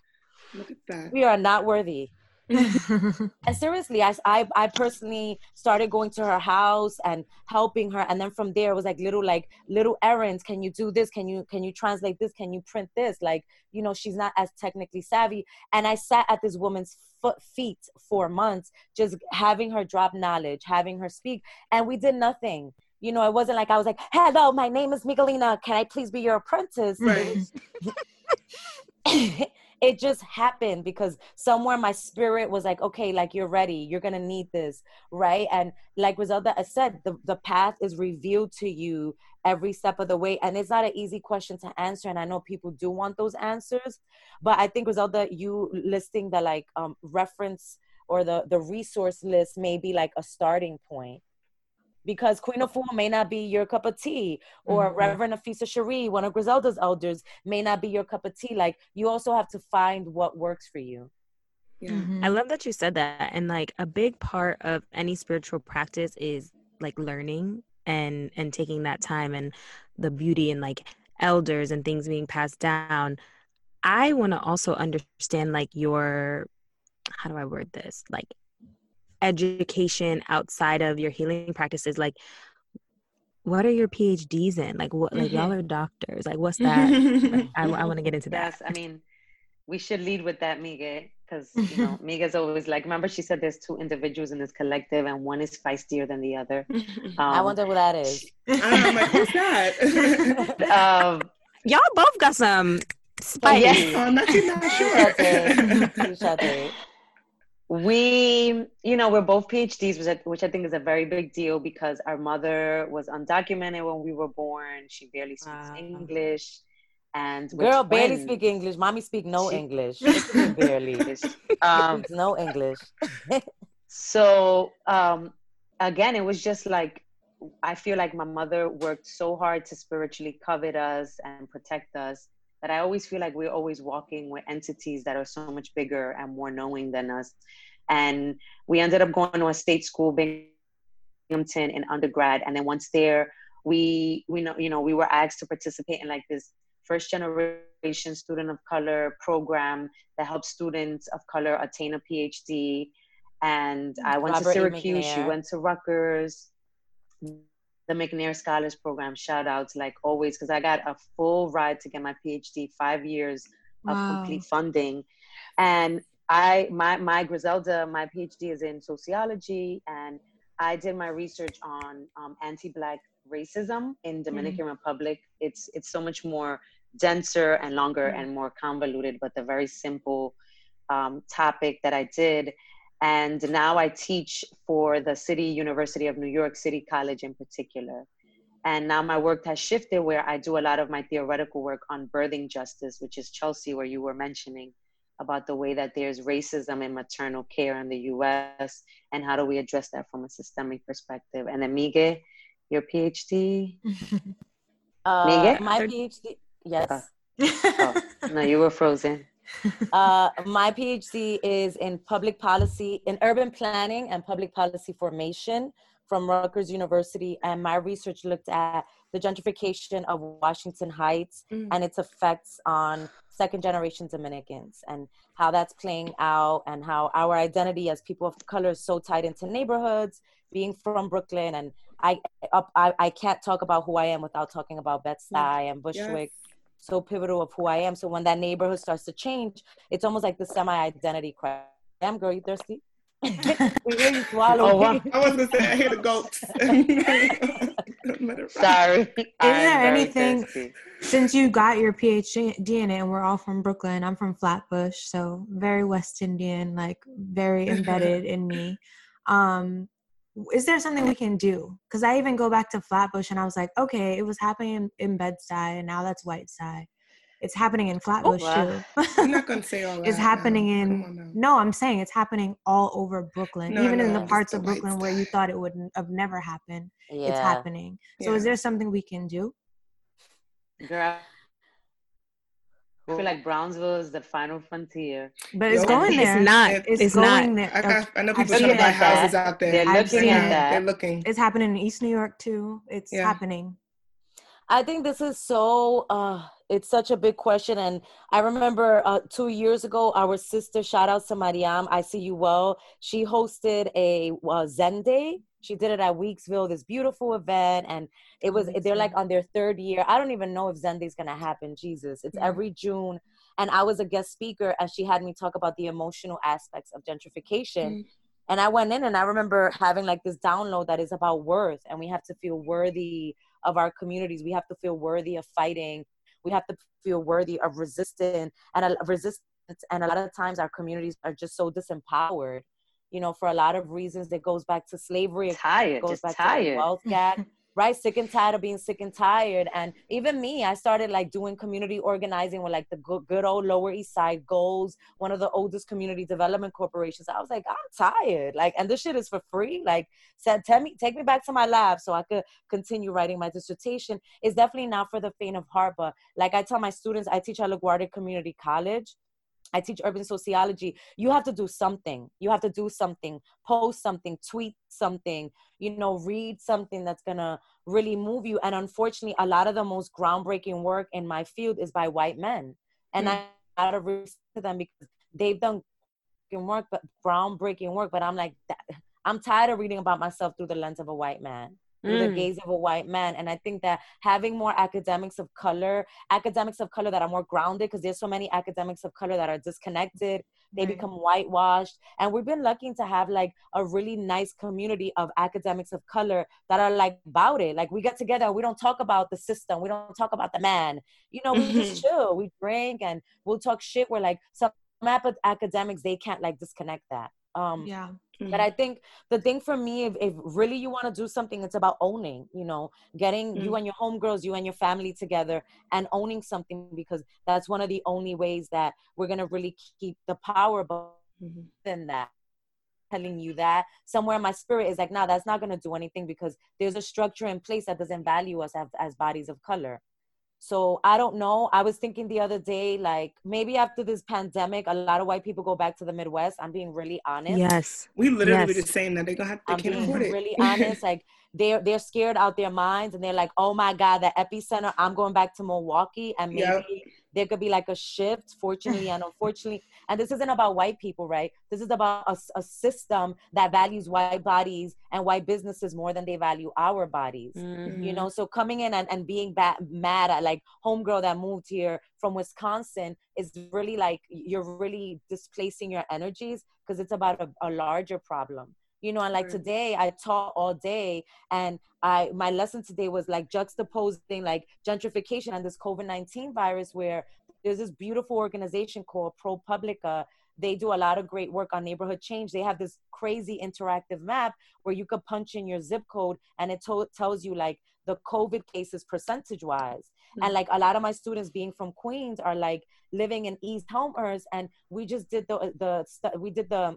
look at that. We are not worthy and seriously, I, I I personally started going to her house and helping her, and then from there it was like little like little errands. Can you do this? Can you can you translate this? Can you print this? Like you know, she's not as technically savvy. And I sat at this woman's foot feet for months, just having her drop knowledge, having her speak, and we did nothing. You know, it wasn't like I was like, "Hello, my name is Miguelina. Can I please be your apprentice?" Right. <laughs> it just happened because somewhere my spirit was like okay like you're ready. You're gonna need this right? And like Griselda said the, the path is revealed to you every step of the way and it's not an easy question to answer and i know people do want those answers but i think Griselda you listing the like um, reference or the the resource list may be like a starting point because Queen Afua may not be your cup of tea, or mm-hmm. Reverend Afisa Cherie, one of Griselda's elders, may not be your cup of tea. Like you also have to find what works for you. Yeah. Mm-hmm. I love that you said that. And like a big part of any spiritual practice is like learning and and taking that time and the beauty and like elders and things being passed down. I want to also understand like your how do I word this? Like education outside of your healing practices like what are your phds in? Like what like y'all mm-hmm. are doctors. Like what's that? Like, I, I want to <laughs> get into that. Yes i mean we should lead with that Miguel, because you know <laughs> Miga's always like remember she said there's two individuals in this collective and one is feistier than the other. <laughs> Um, i wonder who that is. i'm like who's that? Um, y'all both got some spice. yes. i'm not, not sure we you know we're both phds which I, which I think is a very big deal because our mother was undocumented when we were born. She barely speaks wow. english. And girl barely speak english. Mommy speak no she, english. <laughs> <laughs> barely. Um, no english. so um again it was just like i feel like my mother worked so hard to spiritually covet us and protect us that I always feel like we're always walking with entities that are so much bigger and more knowing than us. And we ended up going to a state school, Binghamton, in undergrad. And then once there, we we know you know we were asked to participate in like this first generation student of color program that helps students of color attain a PhD. And I went Robert to Syracuse. She went to Rutgers the McNair Scholars Program. Shout outs like always, because I got a full ride to get my PhD, five years wow. of complete funding. And I my my Griselda, my PhD is in sociology, and I did my research on um, anti-black racism in Dominican mm. Republic. It's it's so much more denser and longer mm. and more convoluted, but the very simple um, topic that I did and now I teach for the City University of New York, City College in particular. And now my work has shifted where I do a lot of my theoretical work on birthing justice, which is Chelsea, where you were mentioning about the way that there's racism in maternal care in the US and how do we address that from a systemic perspective. And Amige, your PhD? <laughs> uh, Miguel? My PhD, yes. Uh, oh, no, you were frozen uh, my PhD is in public policy, in urban planning and public policy formation from Rutgers University. And my research looked at the gentrification of Washington Heights mm. and its effects on second generation Dominicans and how that's playing out and how our identity as people of color is so tied into neighborhoods, being from Brooklyn and I I, I can't talk about who I am without talking about Bed-Stuy and Bushwick. Yes. So pivotal of who I am. So when that neighborhood starts to change, it's almost like the semi-identity crisis. Damn girl, you thirsty? <laughs> we hear you swallow. Oh, wow. I was gonna say I hear the goats. <laughs> Sorry. Is there anything thirsty. since you got your PhD in it, and we're all from Brooklyn? I'm from Flatbush, so very West Indian, like very <laughs> embedded in me. Um, is there something we can do? Because I even go back to Flatbush, and I was like, okay, it was happening in, Bed-Stuy, and now that's Whiteside. It's happening in oh, Flatbush oh, wow. too. I'm not gonna <laughs> say all that. it's happening in. No, I'm saying it's happening all over Brooklyn, no, even in the parts of Brooklyn where you thought it would have never happened. Yeah. It's happening. So, yeah. is there something we can do? Girl, I feel like Brownsville is the final frontier. But it's Yo, going there. It's not. It's, it's going not. there. I, got, I know people trying to buy houses that. out there. They're looking at that. They're looking. It's happening in East New York too. It's yeah. happening. I think this is so uh it's such a big question and i remember uh, two years ago our sister shout out to mariam i see you well she hosted a uh, zen day she did it at weeksville this beautiful event and it was they're like on their third year. I don't even know if zen day going to happen jesus. It's yeah. every june and i was a guest speaker and she had me talk about the emotional aspects of gentrification. Mm. and i went in and i remember having like this download that is about worth and we have to feel worthy of our communities. We have to feel worthy of fighting. We have to feel worthy of resistance and a resistance and a lot of times our communities are just so disempowered you know for a lot of reasons it goes back to slavery tired, it goes back tired. to wealth gap <laughs> right? Sick and tired of being sick and tired. And even me i started like doing community organizing with like the good, good old lower east side GOLES one of the oldest community development corporations. I was like i'm tired. Like and this shit is for free. Like said tell me take me back to my lab so i could continue writing my dissertation. It's definitely not for the faint of heart but like i tell my students i teach at laguardia community college I teach urban sociology. You have to do something. You have to do something, post something, tweet something, you know, read something that's going to really move you. And unfortunately, a lot of the most groundbreaking work in my field is by white men. And mm. I out of respect to them because they've done work, but groundbreaking work. But I'm like, I'm tired of reading about myself through the lens of a white man through mm. the gaze of a white man. And I think that having more academics of color, academics of color that are more grounded, because there's so many academics of color that are disconnected, they right. become whitewashed. And we've been lucky to have like a really nice community of academics of color that are like about it. Like we get together, we don't talk about the system, we don't talk about the man. You know, we just <laughs> chill, we drink and we'll talk shit. We're like some academics, they can't like disconnect that. Um, yeah. Mm-hmm. But I think the thing for me, if, if really you want to do something, it's about owning, you know, getting mm-hmm. you and your homegirls, you and your family together and owning something because that's one of the only ways that we're going to really keep the power but mm-hmm. than that telling you that somewhere my spirit is like nah, that's not going to do anything because there's a structure in place that doesn't value us as, as bodies of color so I don't know. I was thinking the other day, like maybe after this pandemic, a lot of white people go back to the Midwest. I'm being really honest. Yes. We literally yes. saying that they gonna have they I'm can't being afford it. Really <laughs> honest. Like they're they're scared out their minds and they're like, oh my God, the epicenter, I'm going back to Milwaukee and maybe yep there could be like a shift, fortunately and unfortunately. And this isn't about white people, right? This is about a, a system that values white bodies and white businesses more than they value our bodies. Mm-hmm. You know, so coming in and, and being bad, mad at like homegirl that moved here from Wisconsin is really like you're really displacing your energies because it's about a, a larger problem you know and like today i taught all day and i my lesson today was like juxtaposing like gentrification and this covid-19 virus where there's this beautiful organization called ProPublica. They do a lot of great work on neighborhood change. They have this crazy interactive map where you could punch in your zip code and it to- tells you like the covid cases percentage wise mm-hmm. and like a lot of my students being from queens are like living in east elmhurst and we just did the the we did the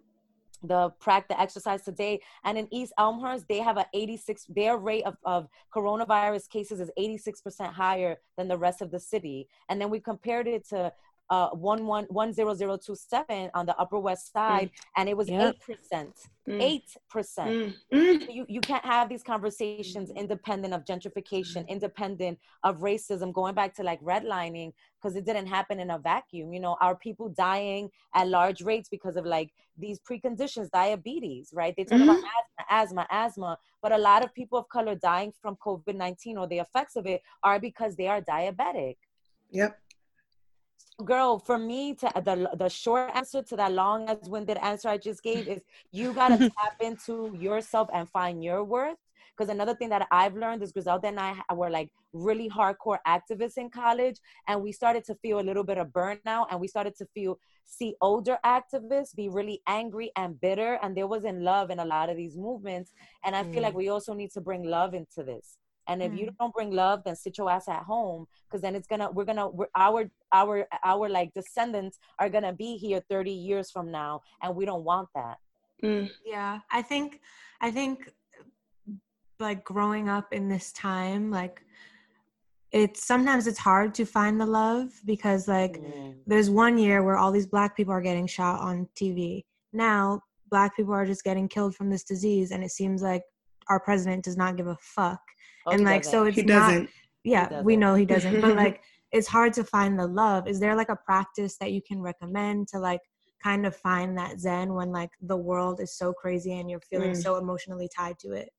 the practice exercise today. And in east elmhurst they have a 86 their rate of, of coronavirus cases is 86% higher than the rest of the city. And then we compared it to uh, one one one zero zero two seven on the Upper West Side, mm. and it was eight percent. Mm. Eight percent. Mm. mm. You you can't have these conversations independent of gentrification, independent of racism. Going back to like redlining, because it didn't happen in a vacuum. You know, our people dying at large rates because of like these preconditions, diabetes, right? They talk about asthma, asthma, asthma, but a lot of people of color dying from COVID nineteen or the effects of it are because they are diabetic. Yep girl for me to the the short answer to that long as winded answer i just gave is you got to <laughs> tap into yourself and find your worth because another thing that i've learned is griselda and i were like really hardcore activists in college and we started to feel a little bit of burnout and we started to feel see older activists be really angry and bitter and there wasn't love in a lot of these movements and i feel like mm. we also need to bring love into this and if mm. you don't bring love, then sit your ass at home because then it's gonna we're gonna we're, our our our like descendants are gonna be here 30 years from now, and we don't want that. Mm. Yeah, I think I think like growing up in this time, like it's sometimes it's hard to find the love because like mm. there's one year where all these black people are getting shot on TV. Now black people are just getting killed from this disease and it seems like our president does not give a fuck. Oh, and like so it's he doesn't. not yeah doesn't. we know he doesn't but <laughs> like it's hard to find the love. Is there like a practice that you can recommend to like kind of find that zen when like the world is so crazy and you're feeling mm. so emotionally tied to it?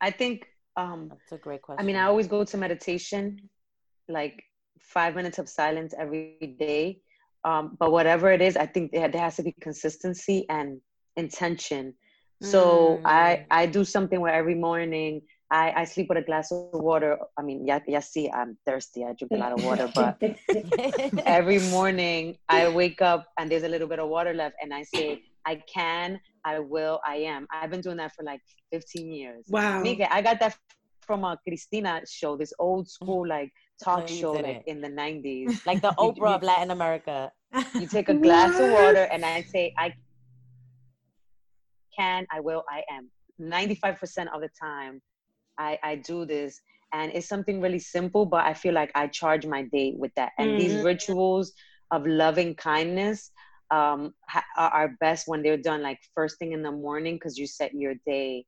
I think um that's a great question i mean i always go to meditation like five minutes of silence every day. Um but whatever it is i think there has to be consistency and intention so mm. i i do something where every morning I, I sleep with a glass of water. I mean, yeah, yeah, see, I'm thirsty. I drink a lot of water, <laughs> but <laughs> every morning I wake up and there's a little bit of water left, and I say, I can, I will, I am. I've been doing that for like 15 years. Wow. Mika, I got that from a Cristina show, this old school like talk show like, in the 90s. Like the <laughs> Oprah of Latin America. You take a glass of water and I say, I can, I will, I am. 95% of the time, I, I do this and it's something really simple but i feel like i charge my day with that and mm-hmm. these rituals of loving kindness um, ha- are best when they're done like first thing in the morning because you set your day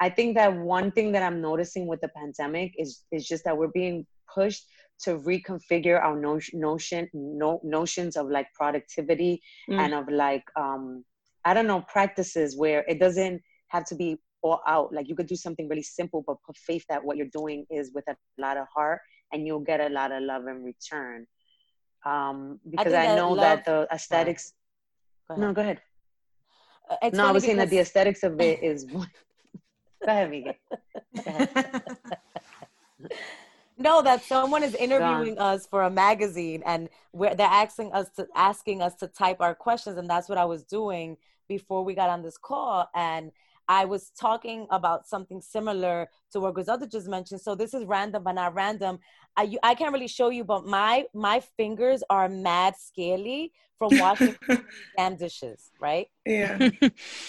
i think that one thing that i'm noticing with the pandemic is is just that we're being pushed to reconfigure our notion notion no, notions of like productivity mm. and of like um i don't know practices where it doesn't have to be all out. Like you could do something really simple, but put faith that what you're doing is with a lot of heart and you'll get a lot of love in return. Um, because I, I know that, that, the aesthetics. Go no, go ahead. Uh, no, I was saying that the aesthetics of it is. <laughs> <laughs> go ahead, Miguel. <laughs> no, that someone is interviewing us for a magazine, and they're asking us to asking us to type our questions, and that's what I was doing before we got on this call, and I was talking about something similar to what Griselda just mentioned. So this is random, but not random. I, you, I can't really show you, but my my fingers are mad scaly from washing <laughs> damn dishes, right? Yeah.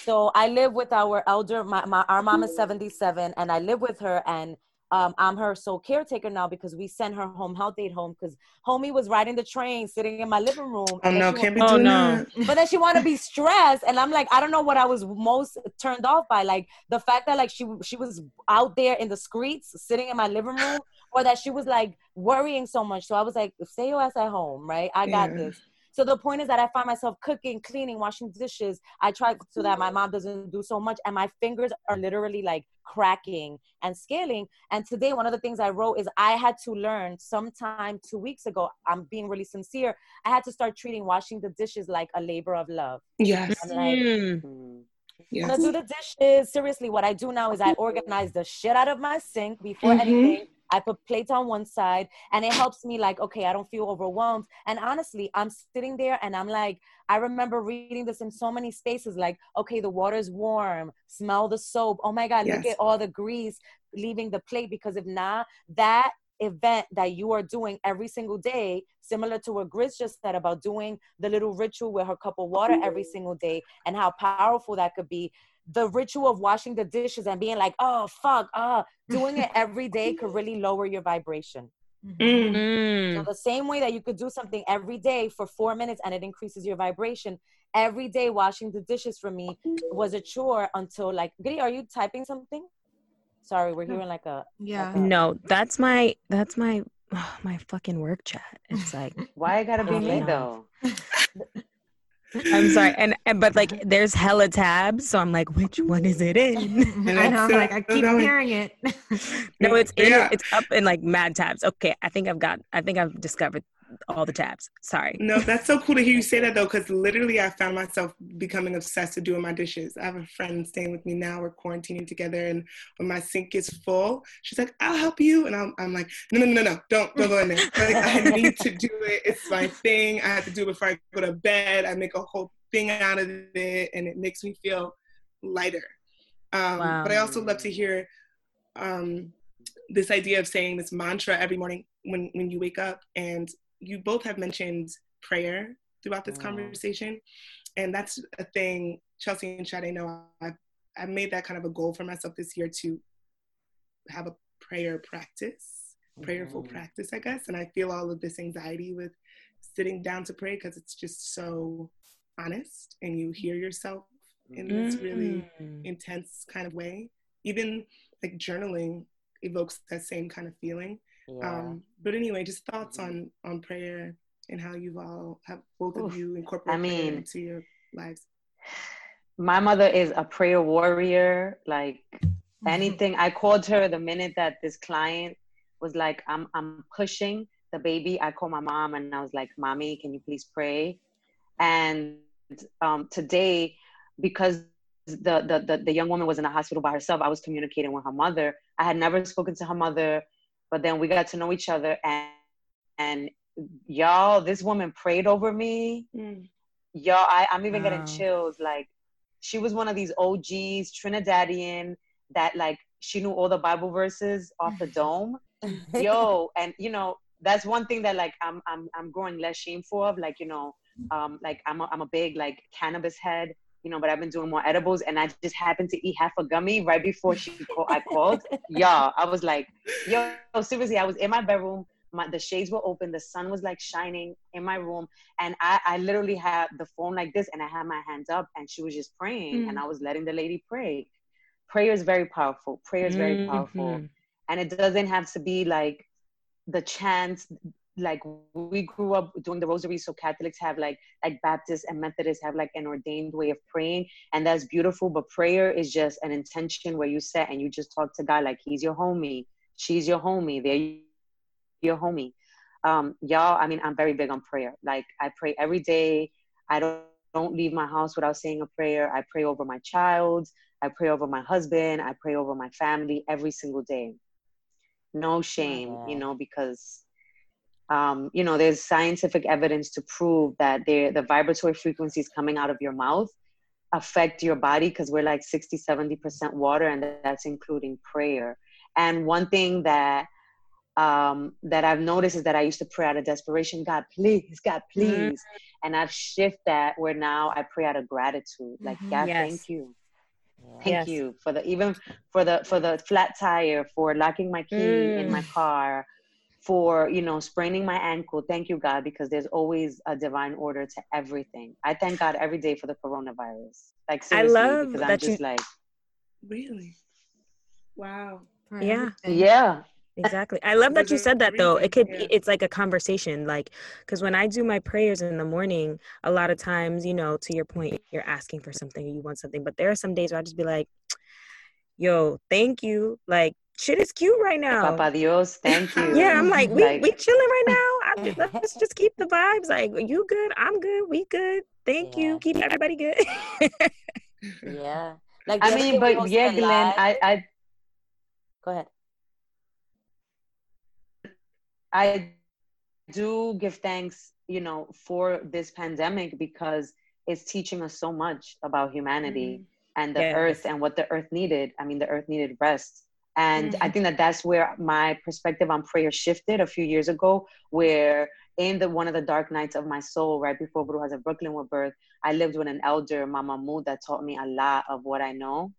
so I live with our elder. My, my our mom is seventy seven, and I live with her, and um, I'm her sole caretaker now because we sent her home health aid home because homie was riding the train sitting in my living room. Oh no, can't be doing oh, no. that. <laughs> But then she wanted to be stressed, and I'm like, I don't know what I was most turned off by, like the fact that like she she was out there in the streets sitting in my living room, or that she was like worrying so much. So I was like, stay your ass at home, right? I got yeah. this. So the point is that I find myself cooking, cleaning, washing dishes. I try so that my mom doesn't do so much, and my fingers are literally like cracking and scaling. And today, one of the things I wrote is I had to learn sometime two weeks ago. I'm being really sincere. I had to start treating washing the dishes like a labor of love. Yes. I'm like, mm. Hmm. Do the dishes. Seriously, what I do now is I organize the shit out of my sink before mm-hmm. anything. I put plates on one side and it helps me like, okay, I don't feel overwhelmed. And honestly, I'm sitting there and I'm like, I remember reading this in so many spaces like, okay, the water's warm, smell the soap. Oh my God, yes. look at all the grease leaving the plate because if not, that event that you are doing every single day, similar to what Grizz just said about doing the little ritual with her cup of water every mm-hmm. single day and how powerful that could be the ritual of washing the dishes and being like, oh fuck, ah, uh, doing it <laughs> every day could really lower your vibration. Mm-hmm. Mm. So the same way that you could do something every day for four minutes and it increases your vibration, every day washing the dishes for me was a chore until like, Giddy, are you typing something? Sorry, we're hearing like a yeah. Like a, no, that's my that's my oh, <sighs> my fucking work chat. It's like why I gotta be me though. <laughs> I'm sorry, and, and but like there's hella tabs, so I'm like, which one is it in? <laughs> And I know, I'm like I keep hearing it. no, it's in, yeah. it's up in like mad tabs. Okay, I think I've got, I think I've discovered all the tabs. Sorry. No, that's so cool to hear you say that though, because literally I found myself becoming obsessed with doing my dishes. I have a friend staying with me now. We're quarantining together, and when my sink is full, she's like, "I'll help you," and I'm, I'm like, "No, no, no, no, don't, don't go in there. Like, I <laughs> need to do it. It's my thing. I have to do it before I go to bed. I make a whole thing out of it, and it makes me feel lighter. Um, wow. But I also love to hear um, this idea of saying this mantra every morning when when you wake up and you both have mentioned prayer throughout this conversation, and that's a thing. Chelsea and Chad, I know I've, I've made that kind of a goal for myself this year to have a prayer practice, prayerful mm-hmm. practice, I guess. And I feel all of this anxiety with sitting down to pray because it's just so honest and you hear yourself in this really mm. intense kind of way. Even like journaling evokes that same kind of feeling. Yeah. Um, but anyway, just thoughts on on prayer and how you've all have both Oof. of you incorporated I mean, into your lives. My mother is a prayer warrior. Like <laughs> anything, I called her the minute that this client was like, "I'm I'm pushing the baby." I called my mom and I was like, "Mommy, can you please pray?" And um, today, because the, the, the the young woman was in the hospital by herself, I was communicating with her mother. I had never spoken to her mother but then we got to know each other and and y'all this woman prayed over me mm. y'all I, i'm even wow. getting chills like she was one of these og's trinidadian that like she knew all the bible verses off the dome <laughs> yo and you know that's one thing that like i'm i'm, I'm growing less shameful of like you know um like i'm a, I'm a big like cannabis head you know, but I've been doing more edibles and I just happened to eat half a gummy right before she <laughs> called, I called. Y'all, I was like, yo, seriously, I was in my bedroom. My, the shades were open. The sun was like shining in my room. And I, I literally had the phone like this and I had my hands up and she was just praying mm. and I was letting the lady pray. Prayer is very powerful. Prayer is very mm-hmm. powerful. And it doesn't have to be like the chants like we grew up doing the rosary so catholics have like like baptists and methodists have like an ordained way of praying and that's beautiful but prayer is just an intention where you set and you just talk to god like he's your homie. She's your homie. They're your homie. Um y'all i mean i'm very big on prayer. Like i pray every day. I don't don't leave my house without saying a prayer. I pray over my child. I pray over my husband. I pray over my family every single day. No shame you know because um, you know, there's scientific evidence to prove that the vibratory frequencies coming out of your mouth affect your body because we're like 60, 70% water, and that's including prayer. And one thing that um, that I've noticed is that I used to pray out of desperation, God, please, God, please. Mm-hmm. And I've shifted that where now I pray out of gratitude. Like, mm-hmm. God, yes. thank you. Thank yes. you for the even for the for the flat tire, for locking my key mm. in my mm. car, for you know spraining my ankle thank you god because there's always a divine order to everything. I thank god every day for the coronavirus. Like seriously, i love because i'm just you... like really? Wow. Yeah. yeah. Exactly. I love that you said that though. It could yeah. it's like a conversation like because when i do my prayers in the morning a lot of times you know to your point you're asking for something or you want something but there are some days where i just be like yo thank you. Like shit is cute right now. Papa Dios, thank <laughs> you. yeah, I'm like, we like, we chilling right now. Just, let's <laughs> just keep the vibes. Like, you good? I'm good. We good. Thank yeah. you. Keep everybody good. <laughs> yeah. Like I mean, but yeah, Glynn, I, I go ahead. I do give thanks, you know, for this pandemic because it's teaching us so much about humanity mm-hmm. and the yes. earth and what the earth needed. I mean, the earth needed rest and mm-hmm. i think that that's where my perspective on prayer shifted a few years ago where in the one of the dark nights of my soul right before brujas of brooklyn were birthed i lived with an elder mama Mu, that taught me a lot of what i know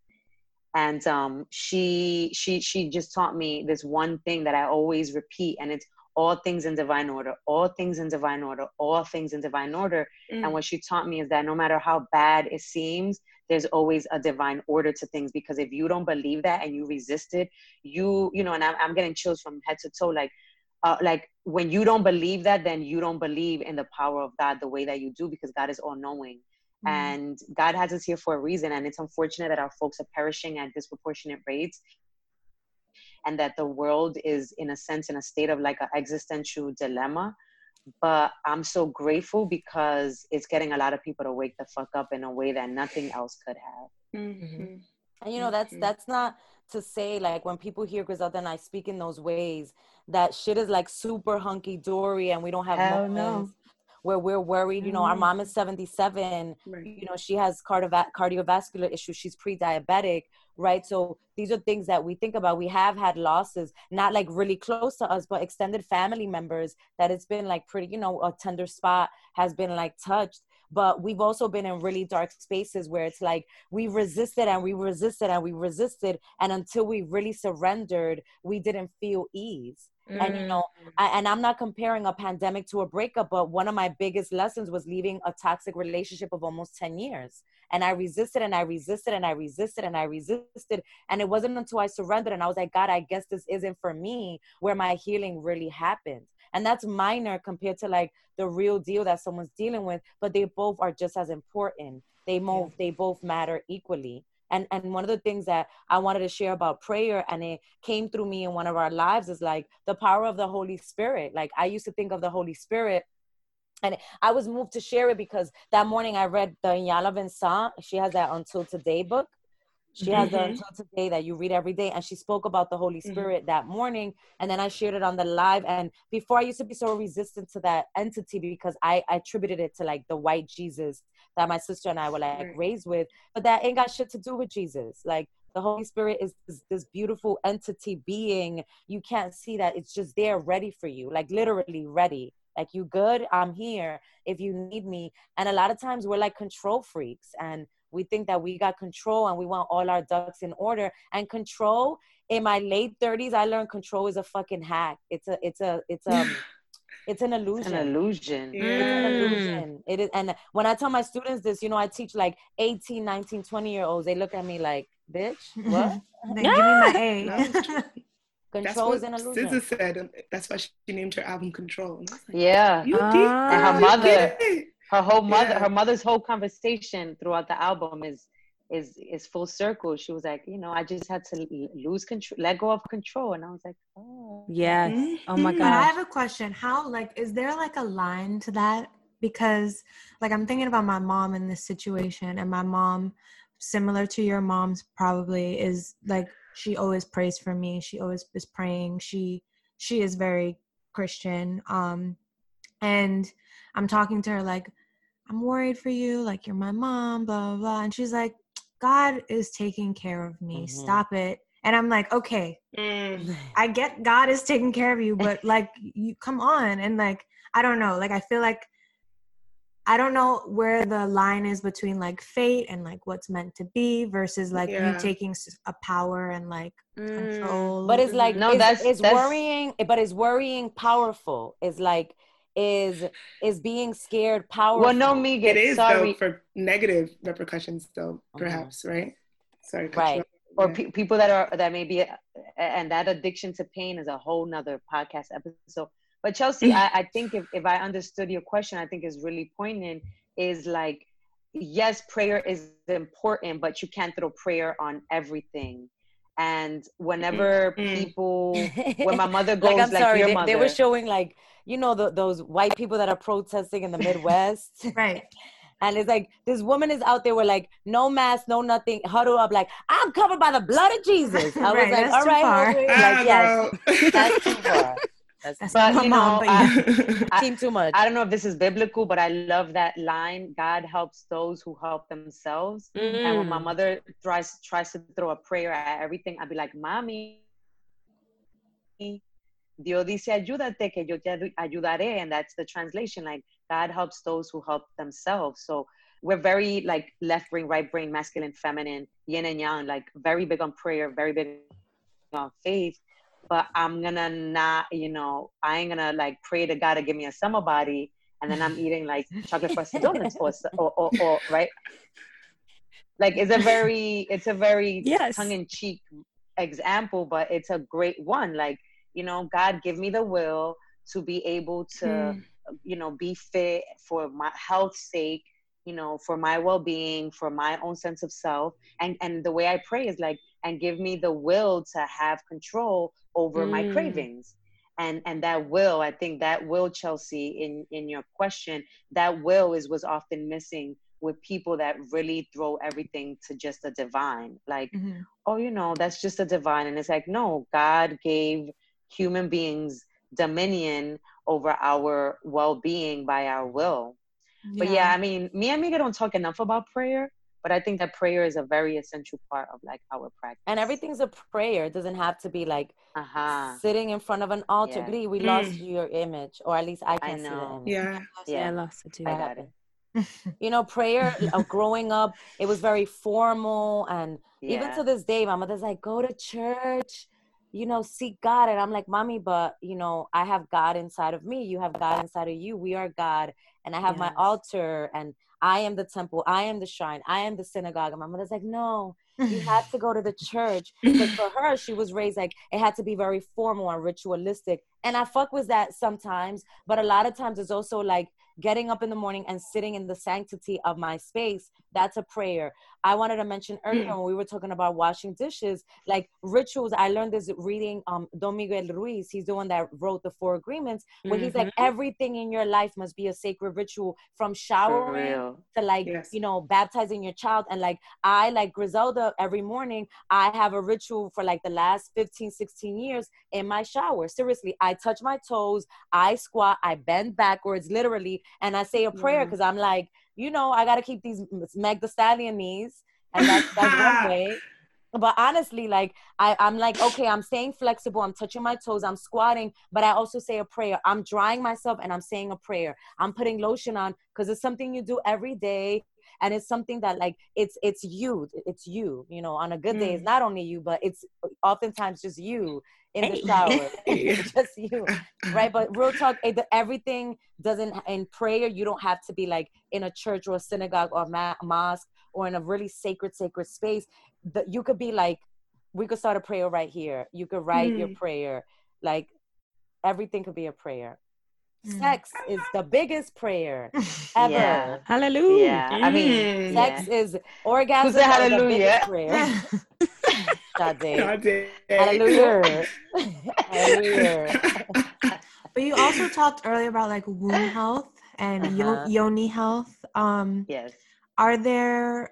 and um, she she she just taught me this one thing that i always repeat and it's all things in divine order, all things in divine order, all things in divine order. Mm. And what she taught me is that no matter how bad it seems, there's always a divine order to things because if you don't believe that and you resist it, you, you know, and I'm, I'm getting chills from head to toe. Like, uh, like when you don't believe that, then you don't believe in the power of God the way that you do because God is all knowing. Mm. And God has us here for a reason. And it's unfortunate that our folks are perishing at disproportionate rates and that the world is in a sense in a state of like an existential dilemma but i'm so grateful because it's getting a lot of people to wake the fuck up in a way that nothing else could have mm-hmm. and you know that's mm-hmm. that's not to say like when people hear griselda and i speak in those ways that shit is like super hunky dory and we don't have Hell moments no where we're worried. You know, our mom mm-hmm. is 77. Right. You know, she has cardiov- cardiovascular issues. She's pre-diabetic, right? So these are things that we think about. We have had losses, not like really close to us, but extended family members that it's been like pretty, you know, a tender spot has been like touched but we've also been in really dark spaces where it's like we resisted and we resisted and we resisted and until we really surrendered we didn't feel ease Mm. And you know, mm. I, and I'm not comparing a pandemic to a breakup, but one of my biggest lessons was leaving a toxic relationship of almost 10 years. And I resisted and I resisted and I resisted and I resisted. And it wasn't until I surrendered and I was like, God, I guess this isn't for me where my healing really happened. And that's minor compared to like the real deal that someone's dealing with, but they both are just as important. They both yeah. they both matter equally and and one of the things that i wanted to share about prayer and it came through me in one of our lives is like the power of the holy spirit like i used to think of the holy spirit and I was moved to share it because that morning I read the Iyanla Vanzant. She has that Until Today book. She mm-hmm. has the mm-hmm. Until Today that you read every day. And she spoke about the Holy mm-hmm. Spirit mm-hmm. that morning. And then I shared it on the live. And before I used to be so resistant to that entity because I, I attributed it to like the white Jesus that my sister and I were like right. raised with, but that ain't got shit to do with Jesus. Like the Holy Spirit is this, this, beautiful entity being. You can't see that. It's just there ready for you, like literally ready. Like, you good? I'm here if you need me. And a lot of times we're like control freaks and we think that we got control and we want all our ducks in order. And control in my late 30s, I learned control is a fucking hack. It's a, it's a, it's <laughs> a, It's an illusion. It's an illusion. Yeah. It's an illusion. It is. And when I tell my students this, you know, I teach like 18, 19, 20 year olds. They look at me like, bitch, what? <laughs> they give me my <laughs> A. Control is an illusion. SZA said um, that's why she named her album Control. Like, yeah. You did. And her mother, her whole mother, yeah. her mother's whole conversation throughout the album is is is full circle. She was like, you know, I just had to lose control, let go of control, and I was like, oh, yeah, mm-hmm. oh my god. I have a question. How like is there like a line to that? Because like I'm thinking about my mom in this situation, and my mom, similar to your mom's, probably is like she always prays for me. She always is praying. She she is very Christian. Um, and I'm talking to her like. I'm worried for you, like you're my mom, blah, blah, blah. And she's like, God is taking care of me. Mm-hmm. Stop it. And I'm like, okay, mm. I get God is taking care of you, but like, you come on. And like, I don't know. Like, I feel like I don't know where the line is between like fate and like what's meant to be versus like yeah. you taking a power and like mm. control. But it's like, no, that's, it's that's... worrying, but it's worrying powerful. It's like, is is being scared powerful. Well, no, me it is sorry. though for negative repercussions, though mm-hmm. perhaps, mm-hmm. right? Sorry, right. Or pe- people that are that may be, and that addiction to pain is a whole nother podcast episode. But Chelsea, I, I think if if I understood your question, I think is really poignant. Is like, yes, prayer is important, but you can't throw prayer on everything and whenever mm-hmm. people when my mother <laughs> goes like, I'm like sorry, they, mother, they, were showing like you know the, those white people that are protesting in the Midwest, right? <laughs> And it's like this woman is out there with like no mask, no nothing, huddle up, like I'm covered by the blood of Jesus. <laughs> I right, was like, all right, like, yes, that's too far. That's, That's but you know, but. I, <laughs> team too much. I don't know if this is biblical, but I love that line. God helps those who help themselves. Mm-hmm. And when my mm. mother tries tries to throw a prayer at everything, I'd be like, "Mommy, Dios dice ayúdate que yo te ayudaré and that's the translation like God helps those who help themselves so we're very like left brain right brain masculine feminine yin and yang like very big on prayer very big on faith but I'm gonna not, you know, I ain't gonna like pray to God to give me a summer body, and then I'm eating like chocolate frosted donuts or, or, or, or right. Like it's a very, it's a very yes. tongue in cheek example, but it's a great one. Like you know, God give me the will to be able to, mm. you know, be fit for my health's sake, you know, for my well-being, for my own sense of self, and and the way I pray is like, and give me the will to have control over mm. my cravings and and that will i think that will chelsea in in your question that will is was often missing with people that really throw everything to just a divine like mm-hmm. oh you know that's just a divine and it's like no god gave human beings dominion over our well-being by our will yeah. but yeah i mean me and mika don't talk enough about prayer but i think that prayer is a very essential part of like our practice. and everything's a prayer. It doesn't have to be like uh-huh. sitting in front of an altar yeah. Glee, we mm. lost your image. Or at least i can I know. see yeah. Yeah. I lost it too. I got it. <laughs> you know prayer uh, growing up it was very formal. And yeah. even to this day my mother's like go to church you know seek god. And i'm like mommy but you know i have god inside of me. You have god inside of you. We are god. And i have yes. my altar. And I am the temple, I am the shrine, I am the synagogue. And my mother's like, no, you <laughs> had to go to the church. But for her, she was raised like it had to be very formal and ritualistic. And I fuck with that sometimes, but a lot of times it's also like getting up in the morning and sitting in the sanctity of my space that's a prayer i wanted to mention earlier mm. when we were talking about washing dishes like rituals i learned this reading um don miguel ruiz he's the one that wrote the four agreements where mm-hmm. he's like mm-hmm. everything in your life must be a sacred ritual from showering to like yes. you know baptizing your child and like i like griselda every morning i have a ritual for like the last 15 16 years in my shower seriously i touch my toes i squat i bend backwards literally and I say a prayer because mm-hmm. I'm like, you know, I got to keep these Meg the Stallion knees, and that's <laughs> that's one way. But honestly, like I, I'm like, okay, I'm staying flexible. I'm touching my toes. I'm squatting, but I also say a prayer. I'm drying myself and I'm saying a prayer. I'm putting lotion on because it's something you do every day and it's something that like it's it's you it's you you know on a good day mm. it's not only you but it's oftentimes just you in the shower <laughs> <laughs> just you right but real talk everything doesn't in prayer you don't have to be like in a church or a synagogue or a mosque or in a really sacred sacred space that you could be like we could start a prayer right here you could write mm. your prayer like everything could be a prayer Mm. Sex is the biggest prayer <laughs> ever. Yeah. Hallelujah. Yeah. I mean, sex yeah. is orgasm. Is hallelujah. prayer. <laughs> Hallelujah. <laughs> hallelujah. but you also talked earlier about like womb health and uh-huh. yoni health. Um, yes. Are there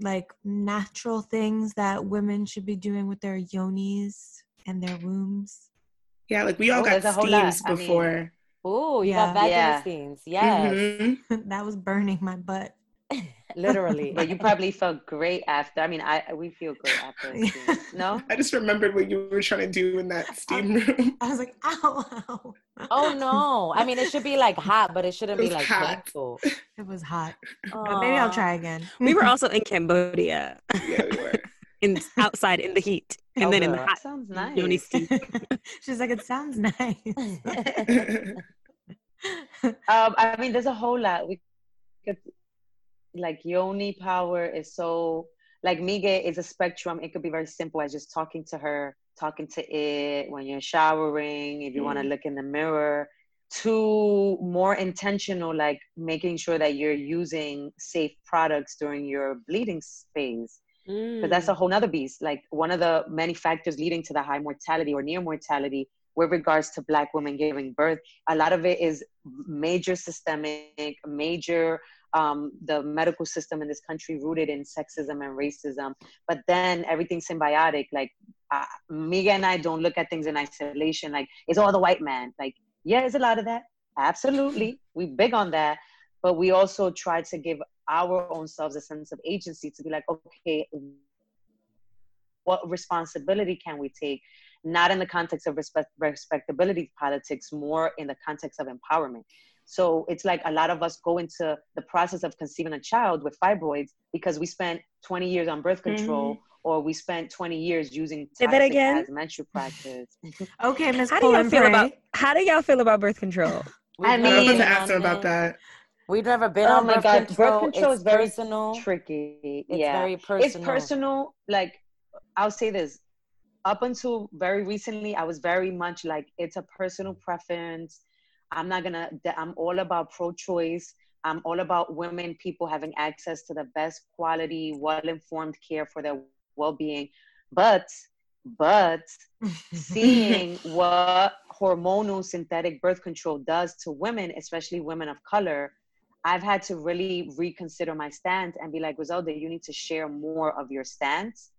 like natural things that women should be doing with their yonis and their wombs? Yeah, like we all oh, got steams before. I mean, Oh, you yeah. got vaginal yeah. steams. Yes. Mm-hmm. <laughs> that was burning my butt. Literally. but you probably felt great after. I mean, I we feel great after. <laughs> no? I just remembered what you were trying to do in that steam room. I was like, ow, ow. Oh no. I mean it should be like hot, but it shouldn't it be like hot. painful. It was hot. maybe I'll try again. We were <laughs> also in Cambodia. yeah, we were. <laughs> In outside in the heat. And oh, then in the hot. Sounds nice. She's like, it sounds nice um, I mean, there's a whole lot. We could, like yoni power is so like Mige is a spectrum. It could be very simple as just talking to her, talking to it when you're showering, if you mm. want to look in the mirror, to more intentional, like making sure that you're using safe products during your bleeding phase. Because mm. that's a whole nother beast. Like one of the many factors leading to the high mortality or near mortality with regards to black women giving birth a lot of it is major systemic major um, the medical system in this country rooted in sexism and racism. But then everything symbiotic. Like uh, Mika and I don't look at things in isolation. Like it's all the white man. Like yeah it's a lot of that? Absolutely. We big on that. But we also try to give our own selves a sense of agency to be like okay what responsibility can we take? Not in the context of respect, respectability politics, more in the context of empowerment. So it's like a lot of us go into the process of conceiving a child with fibroids because we spent 20 years on birth control. Mm-hmm or we spent 20 years using Say that again. as menstrual practice. <laughs> okay, Miss How do y'all feel about how do y'all feel about birth control? <laughs> I mean, I was to ask her about that. We've never been oh on my birth God. control. Birth control it's is very personal. tricky. It's yeah. very personal. It's personal. Like I'll say this. Up until very recently, I was very much like it's a personal preference. I'm not gonna. I'm all about pro-choice. I'm all about women, people having access to the best quality, well-informed care for their well-being. But, but <laughs> seeing what hormonal synthetic birth control does to women, especially women of color, I've had to really reconsider my stance and be like, Griselda, you need to share more of your stance.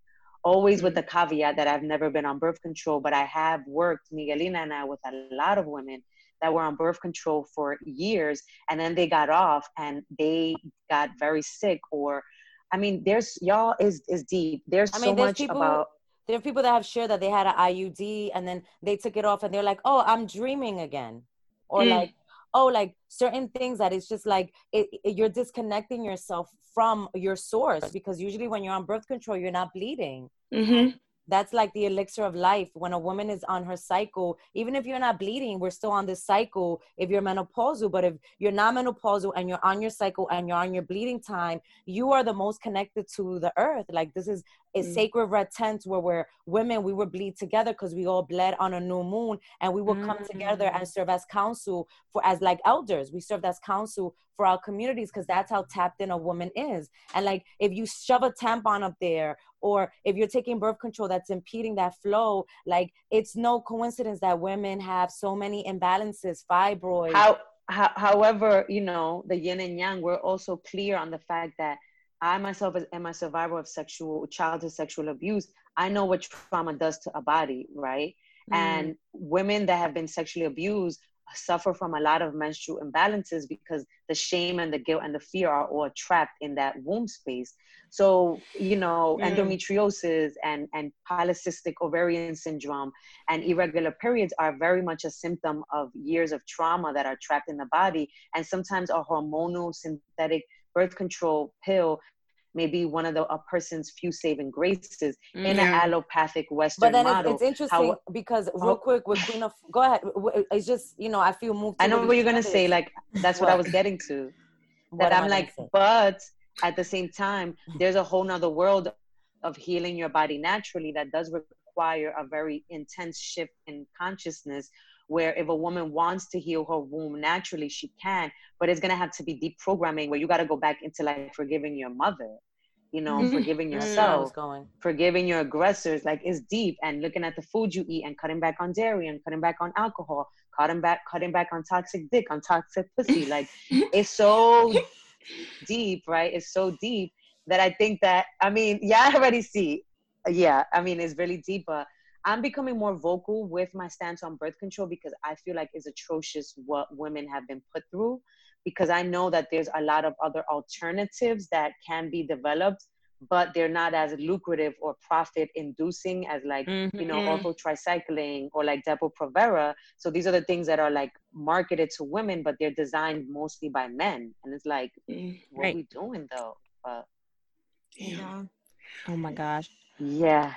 Always mm-hmm. with the caveat that I've never been on birth control, but I have worked, Miguelina and I, with a lot of women that were on birth control for years and then they got off and they got very sick or I mean, there's y'all is is deep. There's I mean, so there's much people, about there are people that have shared that they had an IUD and then they took it off and they're like, oh, I'm dreaming again. Or mm. like, oh, like certain things that it's just like it, it, you're disconnecting yourself from your source because usually when you're on birth control, you're not bleeding. Mm-hmm that's like the elixir of life when a woman is on her cycle even if you're not bleeding we're still on this cycle if you're menopausal but if you're not menopausal and you're on your cycle and you're on your bleeding time you are the most connected to the earth like this is a mm. sacred red tent where we're women we would bleed together because we all bled on a new moon and we would mm. come together and mm. serve as counsel for as like elders we served as counsel for our communities because that's how tapped in a woman is and like if you shove a tampon up there or if you're taking birth control that's impeding that flow like it's no coincidence that women have so many imbalances fibroids. How, how, however you know the yin and yang we're also clear on the fact that i myself am a survivor of sexual childhood sexual abuse. I know what trauma does to a body right? Mm. and women that have been sexually abused suffer from a lot of menstrual imbalances because the shame and the guilt and the fear are all trapped in that womb space. So, you know, mm. endometriosis and, and polycystic ovarian syndrome and irregular periods are very much a symptom of years of trauma that are trapped in the body. And sometimes a hormonal synthetic birth control pill may be one of the a person's few saving graces in an mm-hmm. allopathic Western But then model. It's, it's interesting How, because real quick with Queen of, go ahead. It's just you know I feel moved. I know what you're gonna say. Like that's what I was getting to. <laughs> That I'm like, but at the same time, there's a whole nother world of healing your body naturally that does require a very intense shift in consciousness where if a woman wants to heal her womb naturally, she can, but it's gonna have to be deep programming where you gotta go back into like forgiving your mother, you know, mm-hmm. forgiving yourself, going. forgiving your aggressors. Like it's deep and looking at the food you eat and cutting back on dairy and cutting back on alcohol, cutting back, cutting back on toxic dick, on toxic pussy. Like <laughs> it's so deep, right? It's so deep that I think that I mean, <laughs> yeah, I already see. Yeah, I mean, it's really deep, but I'm becoming more vocal with my stance on birth control because I feel like it's atrocious what women have been put through. Because I know that there's a lot of other alternatives that can be developed, but they're not as lucrative or profit inducing as like mm-hmm. you know mm-hmm. Ortho Tri-Cyclen or like Depo-Provera. So these are the things that are like marketed to women, but they're designed mostly by men. And it's like, mm, what right. are we doing though? But yeah. Oh my gosh. Yeah.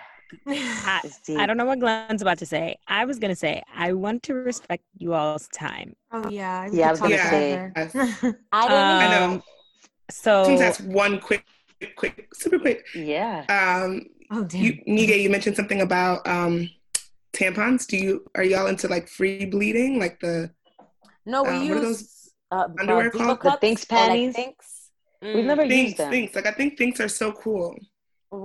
I, <laughs> I, don't know what Glynn's about to say. I was gonna say I want to respect you all's time. Oh yeah, yeah. I was gonna say. <laughs> I don't I know. Um, so since that's one quick, quick, super quick. Yeah. Um. Oh damn. You, Nige, you mentioned something about um tampons. Do you are y'all into like free bleeding, like the? No, we um, use what are those uh, underwear called? The Thinx panties. Like Mm. We've never Thinx, used them. Thinx. Like I think Thinx are so cool.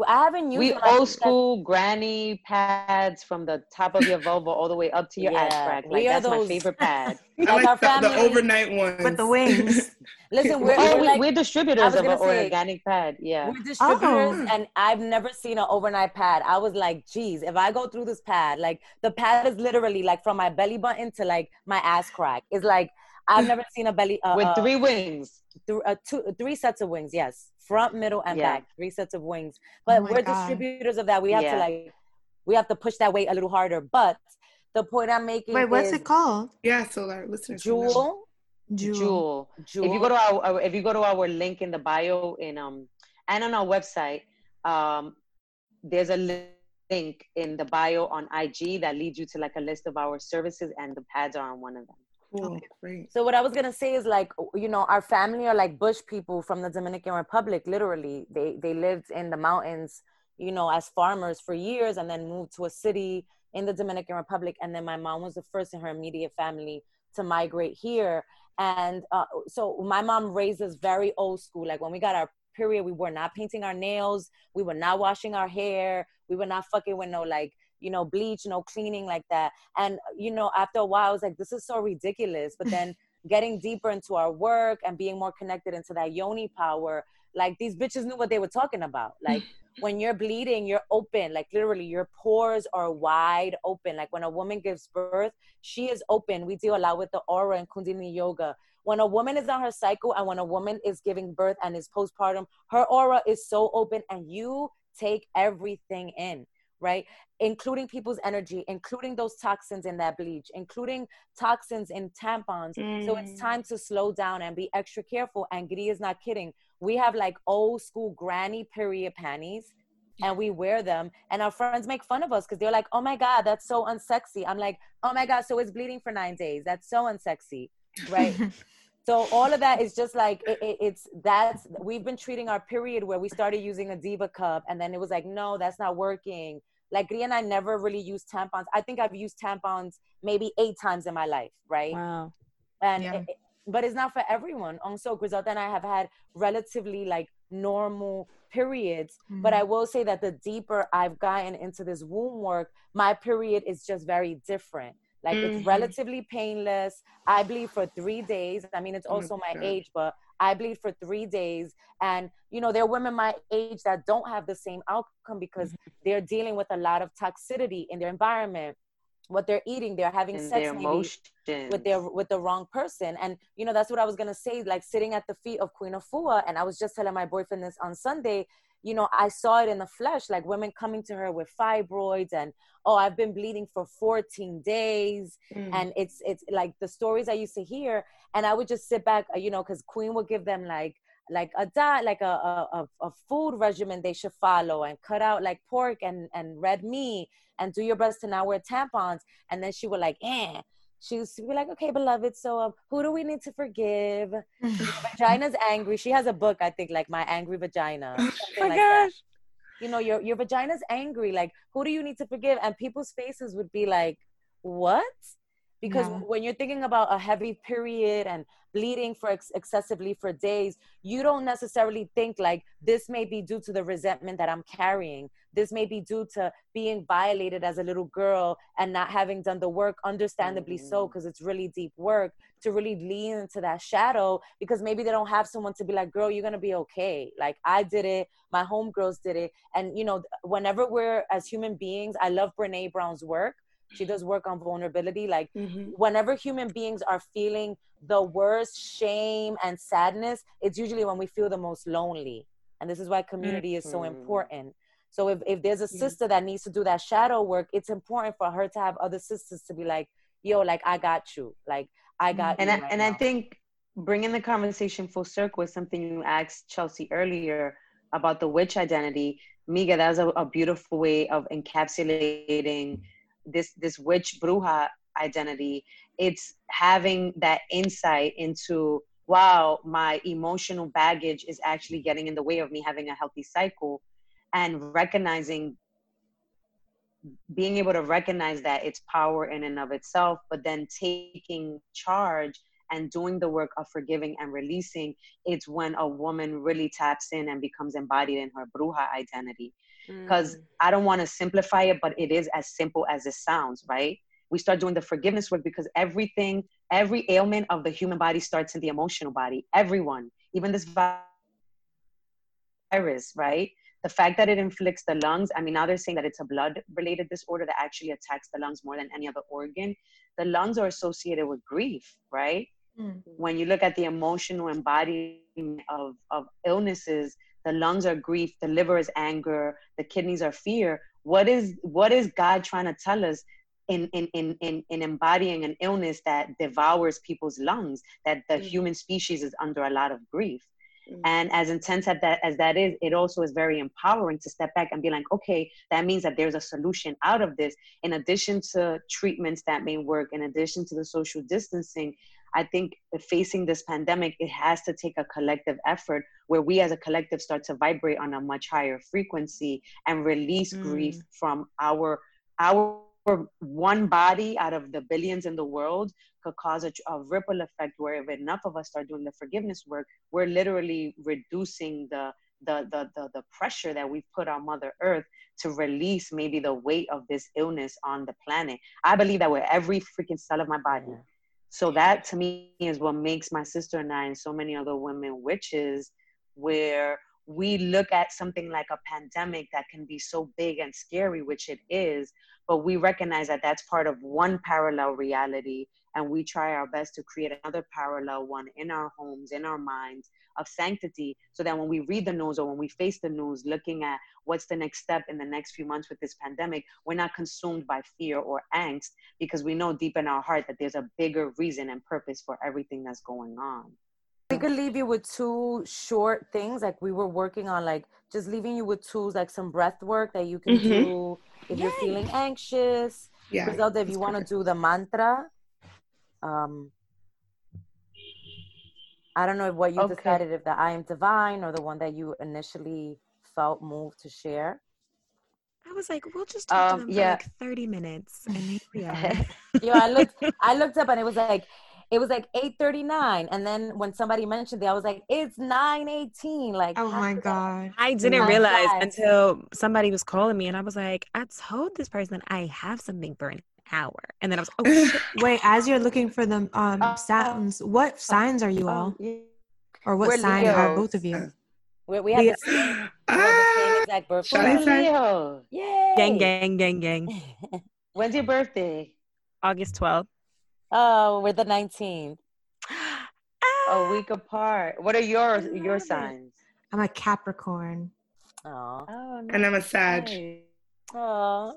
I haven't used. We old school granny pads from the top of your vulva all the way up to your yeah, ass crack. Like that's those... my favorite pad. I <laughs> like, like the, the, overnight ones with the wings. <laughs> Listen, we're, oh, we're, like, we're distributors of an say, organic pad. Yeah, we're distributors, oh. and I've never seen an overnight pad. I was like, geez, if I go through this pad, like the pad is literally like from my belly button to like my ass crack. It's like I've never seen a belly uh, with three wings. Th- uh, two, three sets of wings. Yes, front, middle, and yeah. back. Three sets of wings. But oh we're God. distributors of that. We have yeah. to like, we have to push that weight a little harder. But the point I'm making. Wait, what's it called? Yeah, so our listeners. Jewel. Jewel. Jewel. If you go to our if you go to our link in the bio in um and on our website, um, there's a link in the bio on IG that leads you to like a list of our services, and the pads are on one of them. Cool. Great. So what I was gonna say is like you know our family are like bush people from the Dominican Republic. Literally, they they lived in the mountains, you know, as farmers for years, and then moved to a city in the Dominican Republic. And then my mom was the first in her immediate family to migrate here. And uh, so my mom raised us very old school. Like when we got our period, we were not painting our nails, we were not washing our hair, we were not fucking with no like you know bleach, no cleaning like that. And you know after a while, I was like, this is so ridiculous. But then <laughs> getting deeper into our work and being more connected into that yoni power, like these bitches knew what they were talking about. Like <laughs> when you're bleeding, you're open. Like literally, your pores are wide open. Like when a woman gives birth, she is open. We deal a lot with the aura and Kundalini yoga. When a woman is on her cycle and when a woman is giving birth and is postpartum, her aura is so open and you take everything in right? Including people's energy, including those toxins in that bleach, including toxins in tampons. Mm. So it's mm. time to slow down and be extra careful. And Giri is not kidding we have like old school granny period panties and we wear them and our friends make fun of us because they're like oh my god that's so unsexy i'm like oh my god so it's bleeding for nine days that's so unsexy right <laughs> so all of that is just like it, it, it's that's we've been treating our period where we started using a diva cup and then it was like no that's not working like Gria and I never really used tampons. I think I've used tampons maybe eight times in my life, right? Wow. And yeah. it, but it's not for everyone. Also, Griselda and I have had relatively like normal periods. Mm-hmm. But I will say that the deeper I've gotten into this womb work, my period is just very different. Like mm-hmm. it's relatively painless. I bleed for three days. I mean, it's oh also my age, but I bleed for three days. And, you know, there are women my age that don't have the same outcome because mm-hmm. they're dealing with a lot of toxicity in their environment what they're eating they're having and sex maybe with their with the wrong person and you know that's what i was gonna say like sitting at the feet of queen afua and i was just telling my boyfriend this on sunday you know i saw it in the flesh like women coming to her with fibroids and oh i've been bleeding for 14 days mm. and it's it's like the stories i used to hear and i would just sit back uh, you know because queen would give them like like a diet like a, a, a food regimen they should follow and cut out like pork and and red meat and do your best to not wear tampons and then she would like eh she used to be like okay beloved so um, who do we need to forgive? <laughs> Vagina's angry. She has a book i think like my angry vagina <laughs> oh my like gosh. That. you know your your vagina's angry like who do you need to forgive? And people's faces would be like what because yeah. when you're thinking about a heavy period and bleeding for ex- excessively for days you don't necessarily think like this may be due to the resentment that i'm carrying this may be due to being violated as a little girl and not having done the work understandably mm-hmm. so because it's really deep work to really lean into that shadow because maybe they don't have someone to be like girl you're gonna be okay like i did it my homegirls did it and you know whenever we're as human beings i love brene brown's work she does work on vulnerability like mm-hmm. whenever human beings are feeling the worst shame and sadness it's usually when we feel the most lonely and this is why community mm-hmm. is so mm-hmm. important so if, if there's a sister that needs to do that shadow work it's important for her to have other sisters to be like yo like i got you like i got and I, right and now. i think bringing the conversation full circle is something you asked chelsea earlier about the witch identity miga that was a, a beautiful way of encapsulating this this witch bruja identity it's having that insight into wow my emotional baggage is actually getting in the way of me having a healthy cycle and recognizing being able to recognize that it's power in and of itself but then taking charge and doing the work of forgiving and releasing it's when a woman really taps in and becomes embodied in her bruja identity because mm. I don't want to simplify it, but it is as simple as it sounds, right? We start doing the forgiveness work because everything, every ailment of the human body starts in the emotional body. Everyone, even this virus, right? The fact that it inflicts the lungs, I mean, now they're saying that it's a blood related disorder that actually attacks the lungs more than any other organ. The lungs are associated with grief, right? Mm. When you look at the emotional embodiment of, of illnesses, the lungs are grief the liver is anger the kidneys are fear what is what is god trying to tell us in, in, in, in, in embodying an illness that devours people's lungs, that the mm-hmm. human species is under a lot of grief. Mm-hmm. And as intense as that, as that is, it also is very empowering to step back and be like, okay, that means that there's a solution out of this. In addition to treatments that may work, in addition to the social distancing, I think facing this pandemic, it has to take a collective effort where we as a collective start to vibrate on a much higher frequency and release mm. grief from our our one body out of the billions in the world could cause a, a, ripple effect where if enough of us start doing the forgiveness work, we're literally reducing the the, the the the pressure that we've put on Mother Earth to release maybe the weight of this illness on the planet. I believe that with every freaking cell of my body. Yeah. So that to me is what makes my sister and I and so many other women witches, where we look at something like a pandemic that can be so big and scary, which it is, but we recognize that that's part of one parallel reality and we try our best to create another parallel one in our homes in our minds of sanctity so that when we read the news or when we face the news looking at what's the next step in the next few months with this pandemic we're not consumed by fear or angst because we know deep in our heart that there's a bigger reason and purpose for everything that's going on we could leave you with two short things like we were working on like just leaving you with tools like some breath work that you can mm-hmm. do if Yay. you're feeling anxious yeah, Griselda, if you want to do the mantra um i don't know what you okay. decided if the i am divine or the one that you initially felt moved to share I was like, we'll just talk um, to them yeah. for like 30 minutes. And here we <laughs> are. yeah, I looked <laughs> I looked up and it was like it was like 8:39 and then when somebody mentioned it I was like it's 9:18 like Oh my god. I didn't realize until somebody was calling me and I was like I told this person I have something for an hour and then I was oh <laughs> wait as you're looking for the um uh, sounds what signs are you all or what We're sign Leos. are both of you we, we have the same, ah, <gasps> exact birthday. Leo. Yay! Gang, gang, gang, gang. <laughs> When's your birthday? August 12th. Oh, we're the 19th. <gasps> a week apart. What are your your signs? I'm a Capricorn. Oh, nice. and I'm a Sag. Oh.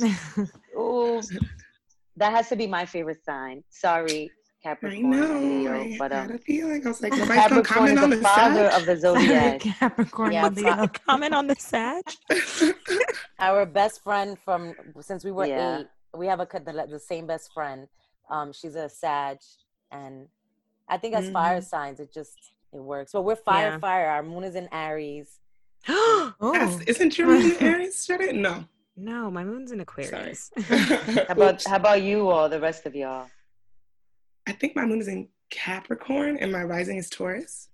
<laughs> Ooh, that has to be my favorite sign. Sorry, Capricorn. I know. Leo, I but, um, had a feeling. I was like, <laughs> nobody's Capricorn gonna comment on the, the father Sag? of the zodiac. <laughs> Capricorn. Yeah, Leo. comment on the Sag. Our best friend from since we were yeah. eight. We have a the, the same best friend um, she's a Sag, and I think as mm-hmm. fire signs, it just it works. But we're fire, yeah. fire. Our moon is in Aries. <gasps> oh, yes. isn't your moon in Aries? Should it? No. No, my moon's in Aquarius. <laughs> <laughs> how about how about you all, the rest of y'all? I think my moon is in Capricorn and my rising is Taurus.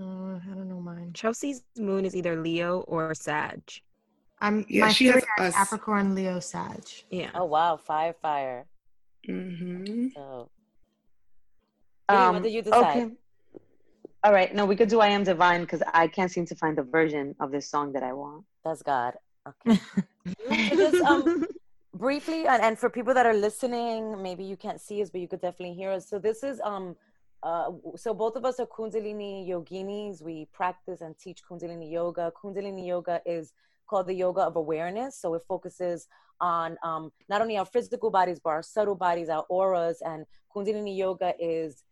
Uh, I don't know mine. Chelsea's moon is either Leo or Sag. I'm yeah, my she has Capricorn, Leo, Sag. Yeah. Oh wow, fire, fire. Mm-hmm. So, um, what did you decide? Okay. All right. No, we could do I Am Divine because I can't seem to find the version of this song that I want. That's God. Okay. <laughs> just, um, briefly, and, and for people that are listening, maybe you can't see us, but you could definitely hear us. So this is um uh, so both of us are Kundalini yoginis. We practice and teach Kundalini yoga. Kundalini yoga is called the yoga of awareness. So it focuses on um, not only our physical bodies, but our subtle bodies, our auras. And Kundalini Yoga is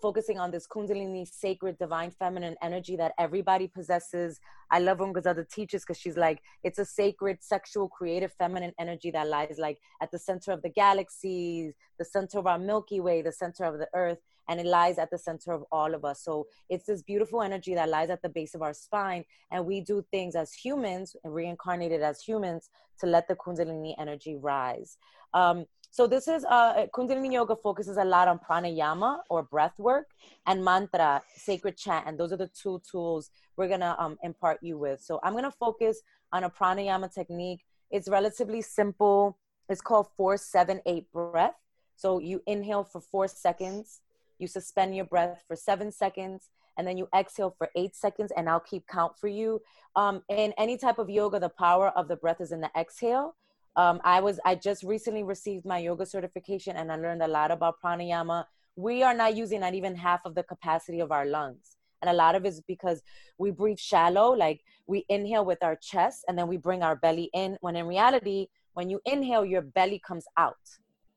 focusing on this Kundalini sacred divine feminine energy that everybody possesses. I love when Griselda teaches because she's like, it's a sacred, sexual, creative, feminine energy that lies like at the center of the galaxies, the center of our Milky Way, the center of the earth and it lies at the center of all of us. So it's this beautiful energy that lies at the base of our spine. And we do things as humans, reincarnated as humans, to let the Kundalini energy rise. Um, so this is uh, Kundalini Yoga focuses a lot on pranayama or breath work and mantra, sacred chant, and those are the two tools we're gonna um, impart you with. So I'm gonna focus on a pranayama technique. It's relatively simple. It's called four, seven, eight breath. So you inhale for four seconds, you suspend your breath for seven seconds and then you exhale for eight seconds and i'll keep count for you um, in any type of yoga the power of the breath is in the exhale um, i was i just recently received my yoga certification and i learned a lot about pranayama we are not using not even half of the capacity of our lungs and a lot of it is because we breathe shallow like we inhale with our chest and then we bring our belly in when in reality when you inhale, your belly comes out.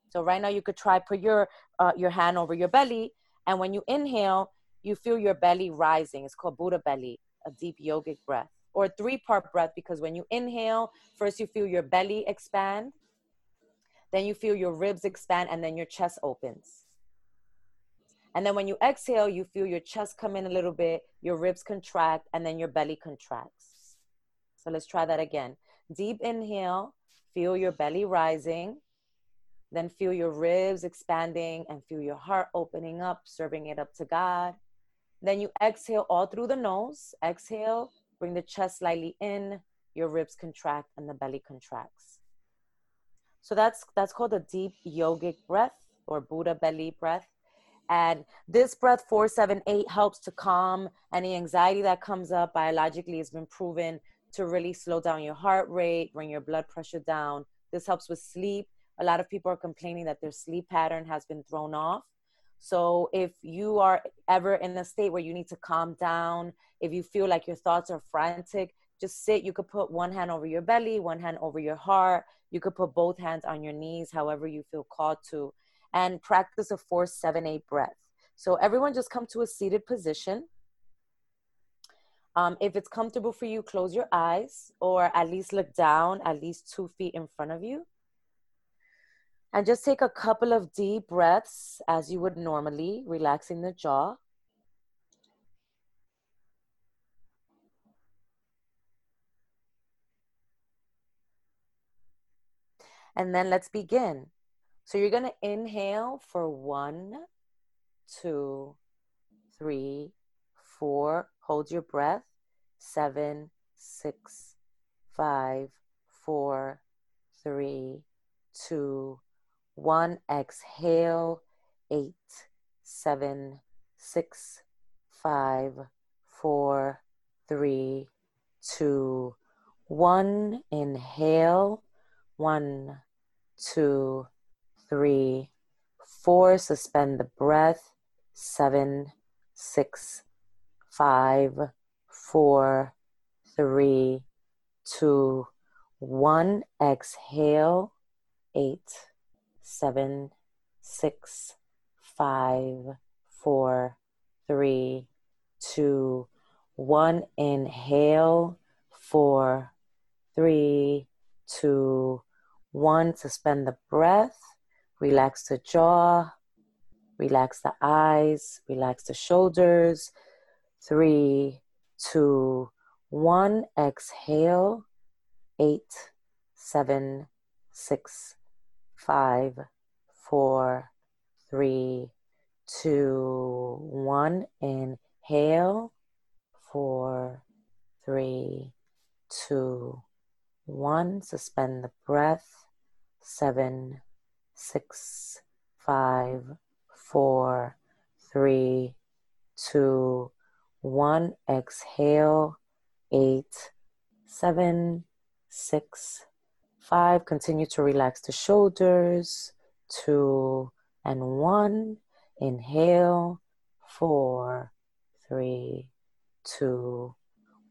So right now you could try put your uh, your hand over your belly, and when you inhale, you feel your belly rising. It's called Buddha belly, a deep yogic breath, or three part breath because when you inhale, first you feel your belly expand, then you feel your ribs expand, and then your chest opens. And then when you exhale, you feel your chest come in a little bit, your ribs contract, and then your belly contracts. So let's try that again. Deep inhale, feel your belly rising. Then feel your ribs expanding and feel your heart opening up, serving it up to God. Then you exhale all through the nose. Exhale, bring the chest slightly in, your ribs contract, and the belly contracts. So that's that's called a deep yogic breath or Buddha belly breath. And this breath, four, seven, eight, helps to calm any anxiety that comes up. Biologically, it's been proven to really slow down your heart rate, bring your blood pressure down. This helps with sleep. A lot of people are complaining that their sleep pattern has been thrown off. So if you are ever in a state where you need to calm down, if you feel like your thoughts are frantic, just sit. You could put one hand over your belly, one hand over your heart. You could put both hands on your knees, however you feel called to and practice a four, seven, eight breath. So everyone just come to a seated position. Um, if it's comfortable for you, close your eyes or at least look down at least two feet in front of you. And just take a couple of deep breaths as you would normally, relaxing the jaw. And then let's begin. So you're going to inhale for one, two, three, four. Hold your breath. Seven, six, five, four, three, two, one. Exhale. Eight, seven, six, five, four, three, two, one. Inhale. One, two, three, four. Suspend the breath. Seven, six, five, four, three, two, one. Exhale. Eight, seven, six, five, four, three, two, one. Inhale. Four, three, two, one. Suspend the breath. Relax the jaw, relax the eyes, relax the shoulders. Three, two, one. Exhale. Eight, seven, six, five, four, three, two, one. Inhale. Four, three, two, one. Suspend the breath. Seven, six, five, four, three, two, one. Exhale, eight, seven, six, five. Continue to relax the shoulders, two, and one. Inhale, four, three, two,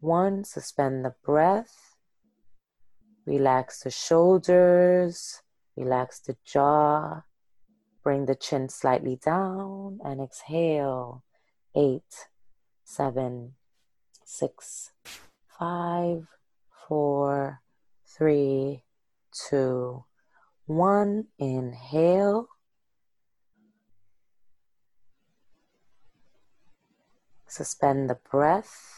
one. Suspend the breath. Relax the shoulders Relax the jaw. Bring the chin slightly down and exhale. Eight, seven, six, five, four, three, two, one. Inhale. Suspend the breath.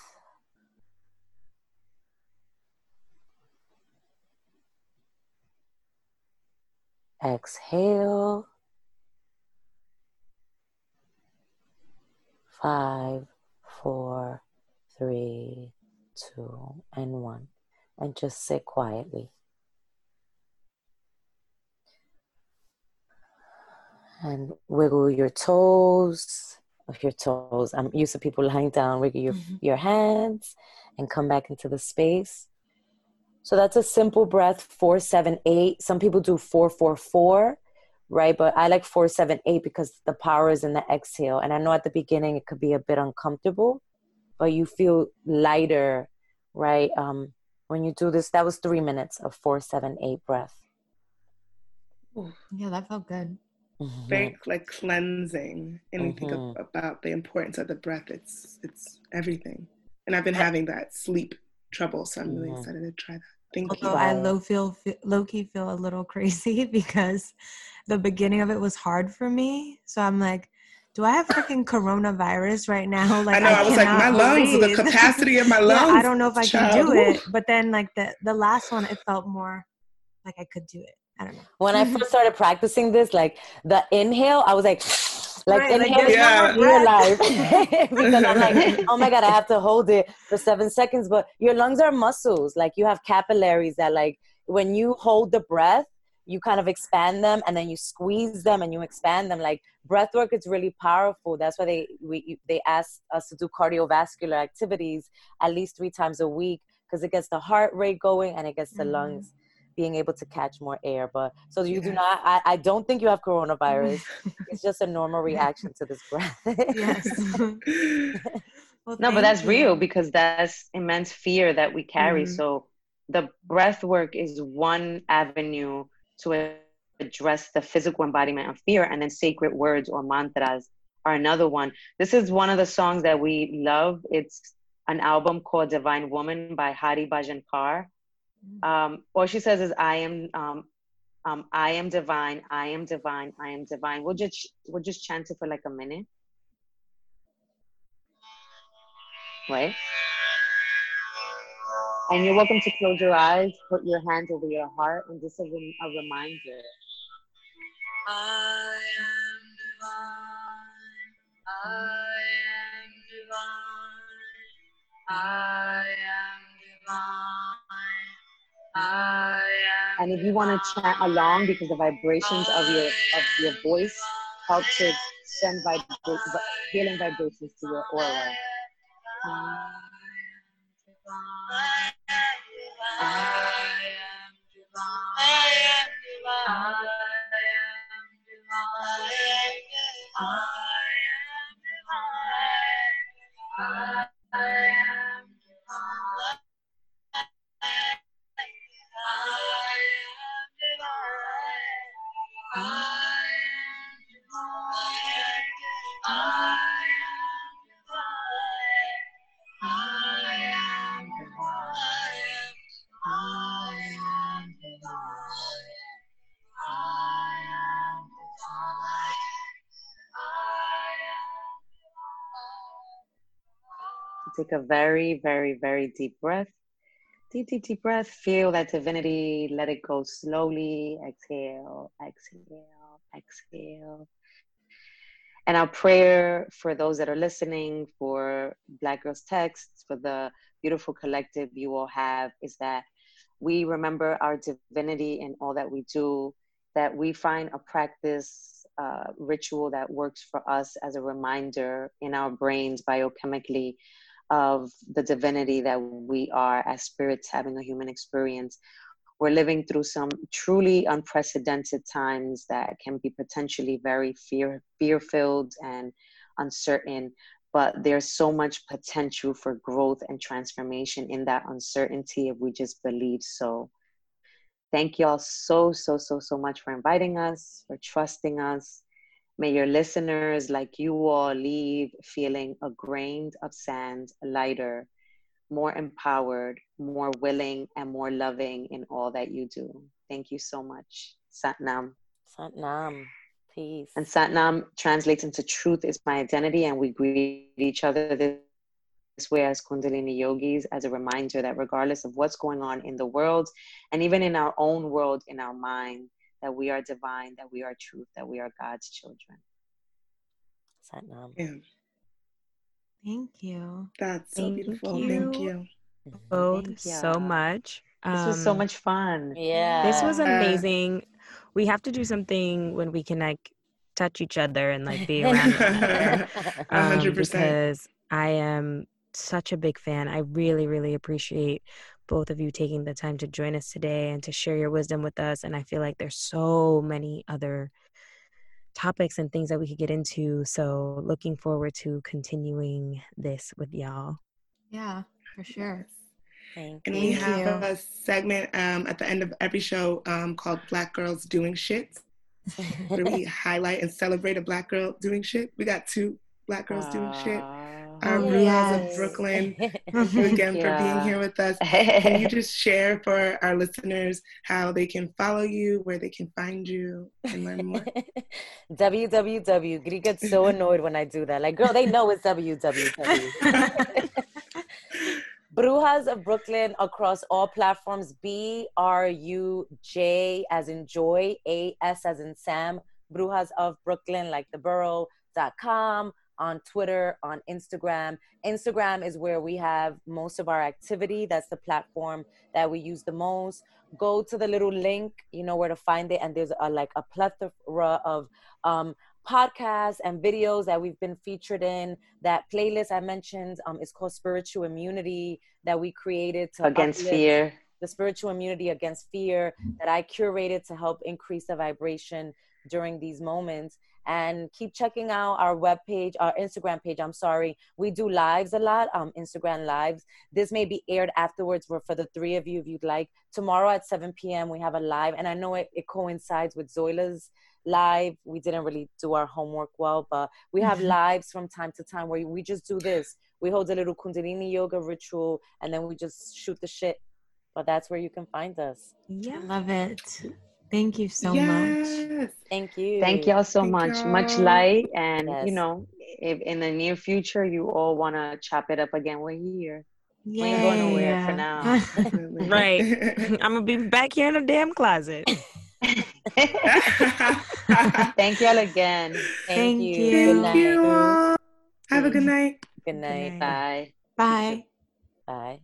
Exhale. Five, four, three, two, and one. And just sit quietly. And wiggle your toes of your toes. I'm used to people lying down, wiggle your, mm-hmm. your hands and come back into the space. So that's a simple breath, four, seven, eight. Some people do four, four, four, right? But I like four, seven, eight because the power is in the exhale. And I know at the beginning it could be a bit uncomfortable, but you feel lighter, right? Um, when you do this, that was three minutes of four, seven, eight breath. Yeah, that felt good. Mm-hmm. Very like cleansing. And mm-hmm. think of, mm-hmm. about the importance of the breath. It's it's everything. And I've been having that sleep trouble, so I'm really mm-hmm. excited to try that. Thank Although you. I low feel low key feel a little <laughs> crazy <laughs> because the beginning of it was hard for me. So I'm like, do I have freaking coronavirus right now? <laughs> Like I know I, I was like my lungs, breathe. the capacity of my lungs. yeah, I don't know if I Child. can do it. But then like the the last one, it felt more like I could do it. I don't know. When I first started practicing this, like the inhale, I was like. Like right, inhale like, yeah. real life <laughs> because I'm like, oh my god, I have to hold it for seven seconds. But your lungs are muscles. Like you have capillaries that, like, when you hold the breath, you kind of expand them and then you squeeze them and you expand them like breath work is really powerful that's why they we they ask us to do cardiovascular activities at least three times a week because it gets the heart rate going and it gets the mm. lungs being able to catch more air but so you do not I, I don't think you have coronavirus <laughs> it's just a normal reaction to this breath yes <laughs> <laughs> well, no but that's you. real because that's immense fear that we carry mm. so the breath work is one avenue to address the physical embodiment of fear and then sacred words or mantras are another one this is one of the songs that we love it's an album called divine woman by hari bhajankar. Um, all she says is i am um, um, i am divine i am divine i am divine we'll just we'll just chant it for like a minute right and you're welcome to close your eyes, put your hands over your heart, and just a, a reminder. I am divine. I am divine. I am divine. And if you want to chant along, because the vibrations of your of your voice help to send vibra- healing vibrations to your aura. I am divine. I am divine. Take a very, very, very deep breath. Deep, deep, deep breath. Feel that divinity. Let it go slowly. Exhale, exhale, exhale. And our prayer for those that are listening, for Black Girls Texts, for the beautiful collective you all have, is that we remember our divinity in all that we do, that we find a practice uh, ritual that works for us as a reminder in our brains biochemically of the divinity that we are as spirits having a human experience. We're living through some truly unprecedented times that can be potentially very fear fear filled and uncertain, but there's so much potential for growth and transformation in that uncertainty if we just believe so. Thank you all so, so, so, so much for inviting us, for trusting us, May your listeners, like you all, leave feeling a grain of sand lighter, more empowered, more willing, and more loving in all that you do. Thank you so much. Satnam. Satnam. Peace. And Satnam translates into truth is my identity, and we greet each other this way as Kundalini yogis as a reminder that regardless of what's going on in the world and even in our own world, in our mind, that we are divine, that we are truth, that we are God's children. Satnam. Yeah. Thank you. That's so Thank beautiful. You. Thank you. Both Thank you. so much. This was so um, much fun. Yeah. This was amazing. We have to do something when we can like touch each other and like be around <laughs> um, 100%. because I am such a big fan. I really, really appreciate both of you taking the time to join us today and to share your wisdom with us. And I feel like there's so many other topics and things that we could get into. So looking forward to continuing this with y'all. Yeah, for sure. Thank and we have a segment um, at the end of every show um, called Black Girls Doing Shit. <laughs> where we highlight and celebrate a black girl doing shit. We got two black girls doing shit. Our oh, um, yes. of Brooklyn. <laughs> Thank you again yeah. for being here with us. <laughs> Can you just share for our listeners how they can follow you, where they can find you, and learn more? www. Gri gets so <laughs> annoyed when I do that. Like, girl, they know it's www. Brujas of Brooklyn across all platforms. B R U J as in joy, A S as in Sam. Brujas of Brooklyn, like the borough.com on Twitter, on Instagram. Instagram is where we have most of our activity. That's the platform that we use the most. Go to the little link, you know where to find it, and there's a, like a plethora of um, podcasts and videos that we've been featured in. That playlist I mentioned um, is called Spiritual Immunity that we created to against fear. The spiritual immunity against fear that I curated to help increase the vibration during these moments. And keep checking out our web page our instagram page. I'm sorry we do lives a lot um instagram lives. This may be aired afterwards for, for the three of you if you'd like. Tomorrow at 7 p.m we have a live and i know it, it coincides with zoila's live. We didn't really do our homework well but we have mm-hmm. lives from time to time where we just do this. We hold a little kundalini yoga ritual and then we just shoot the shit. But that's where you can find us. Yeah. Love it Thank you so yes. much. Thank you. Thank y'all so Thank much. Y'all. Much light. And, yes. you know, if in the near future you all want to chop it up again, we're here. Yeah. We ain't going nowhere for now. <laughs> right. I'm going to be back here in the damn closet. <laughs> <laughs> Thank y'all again. Thank, Thank you. you. Good night. You Have a good night. Good night. Good night. Bye. Bye. Bye.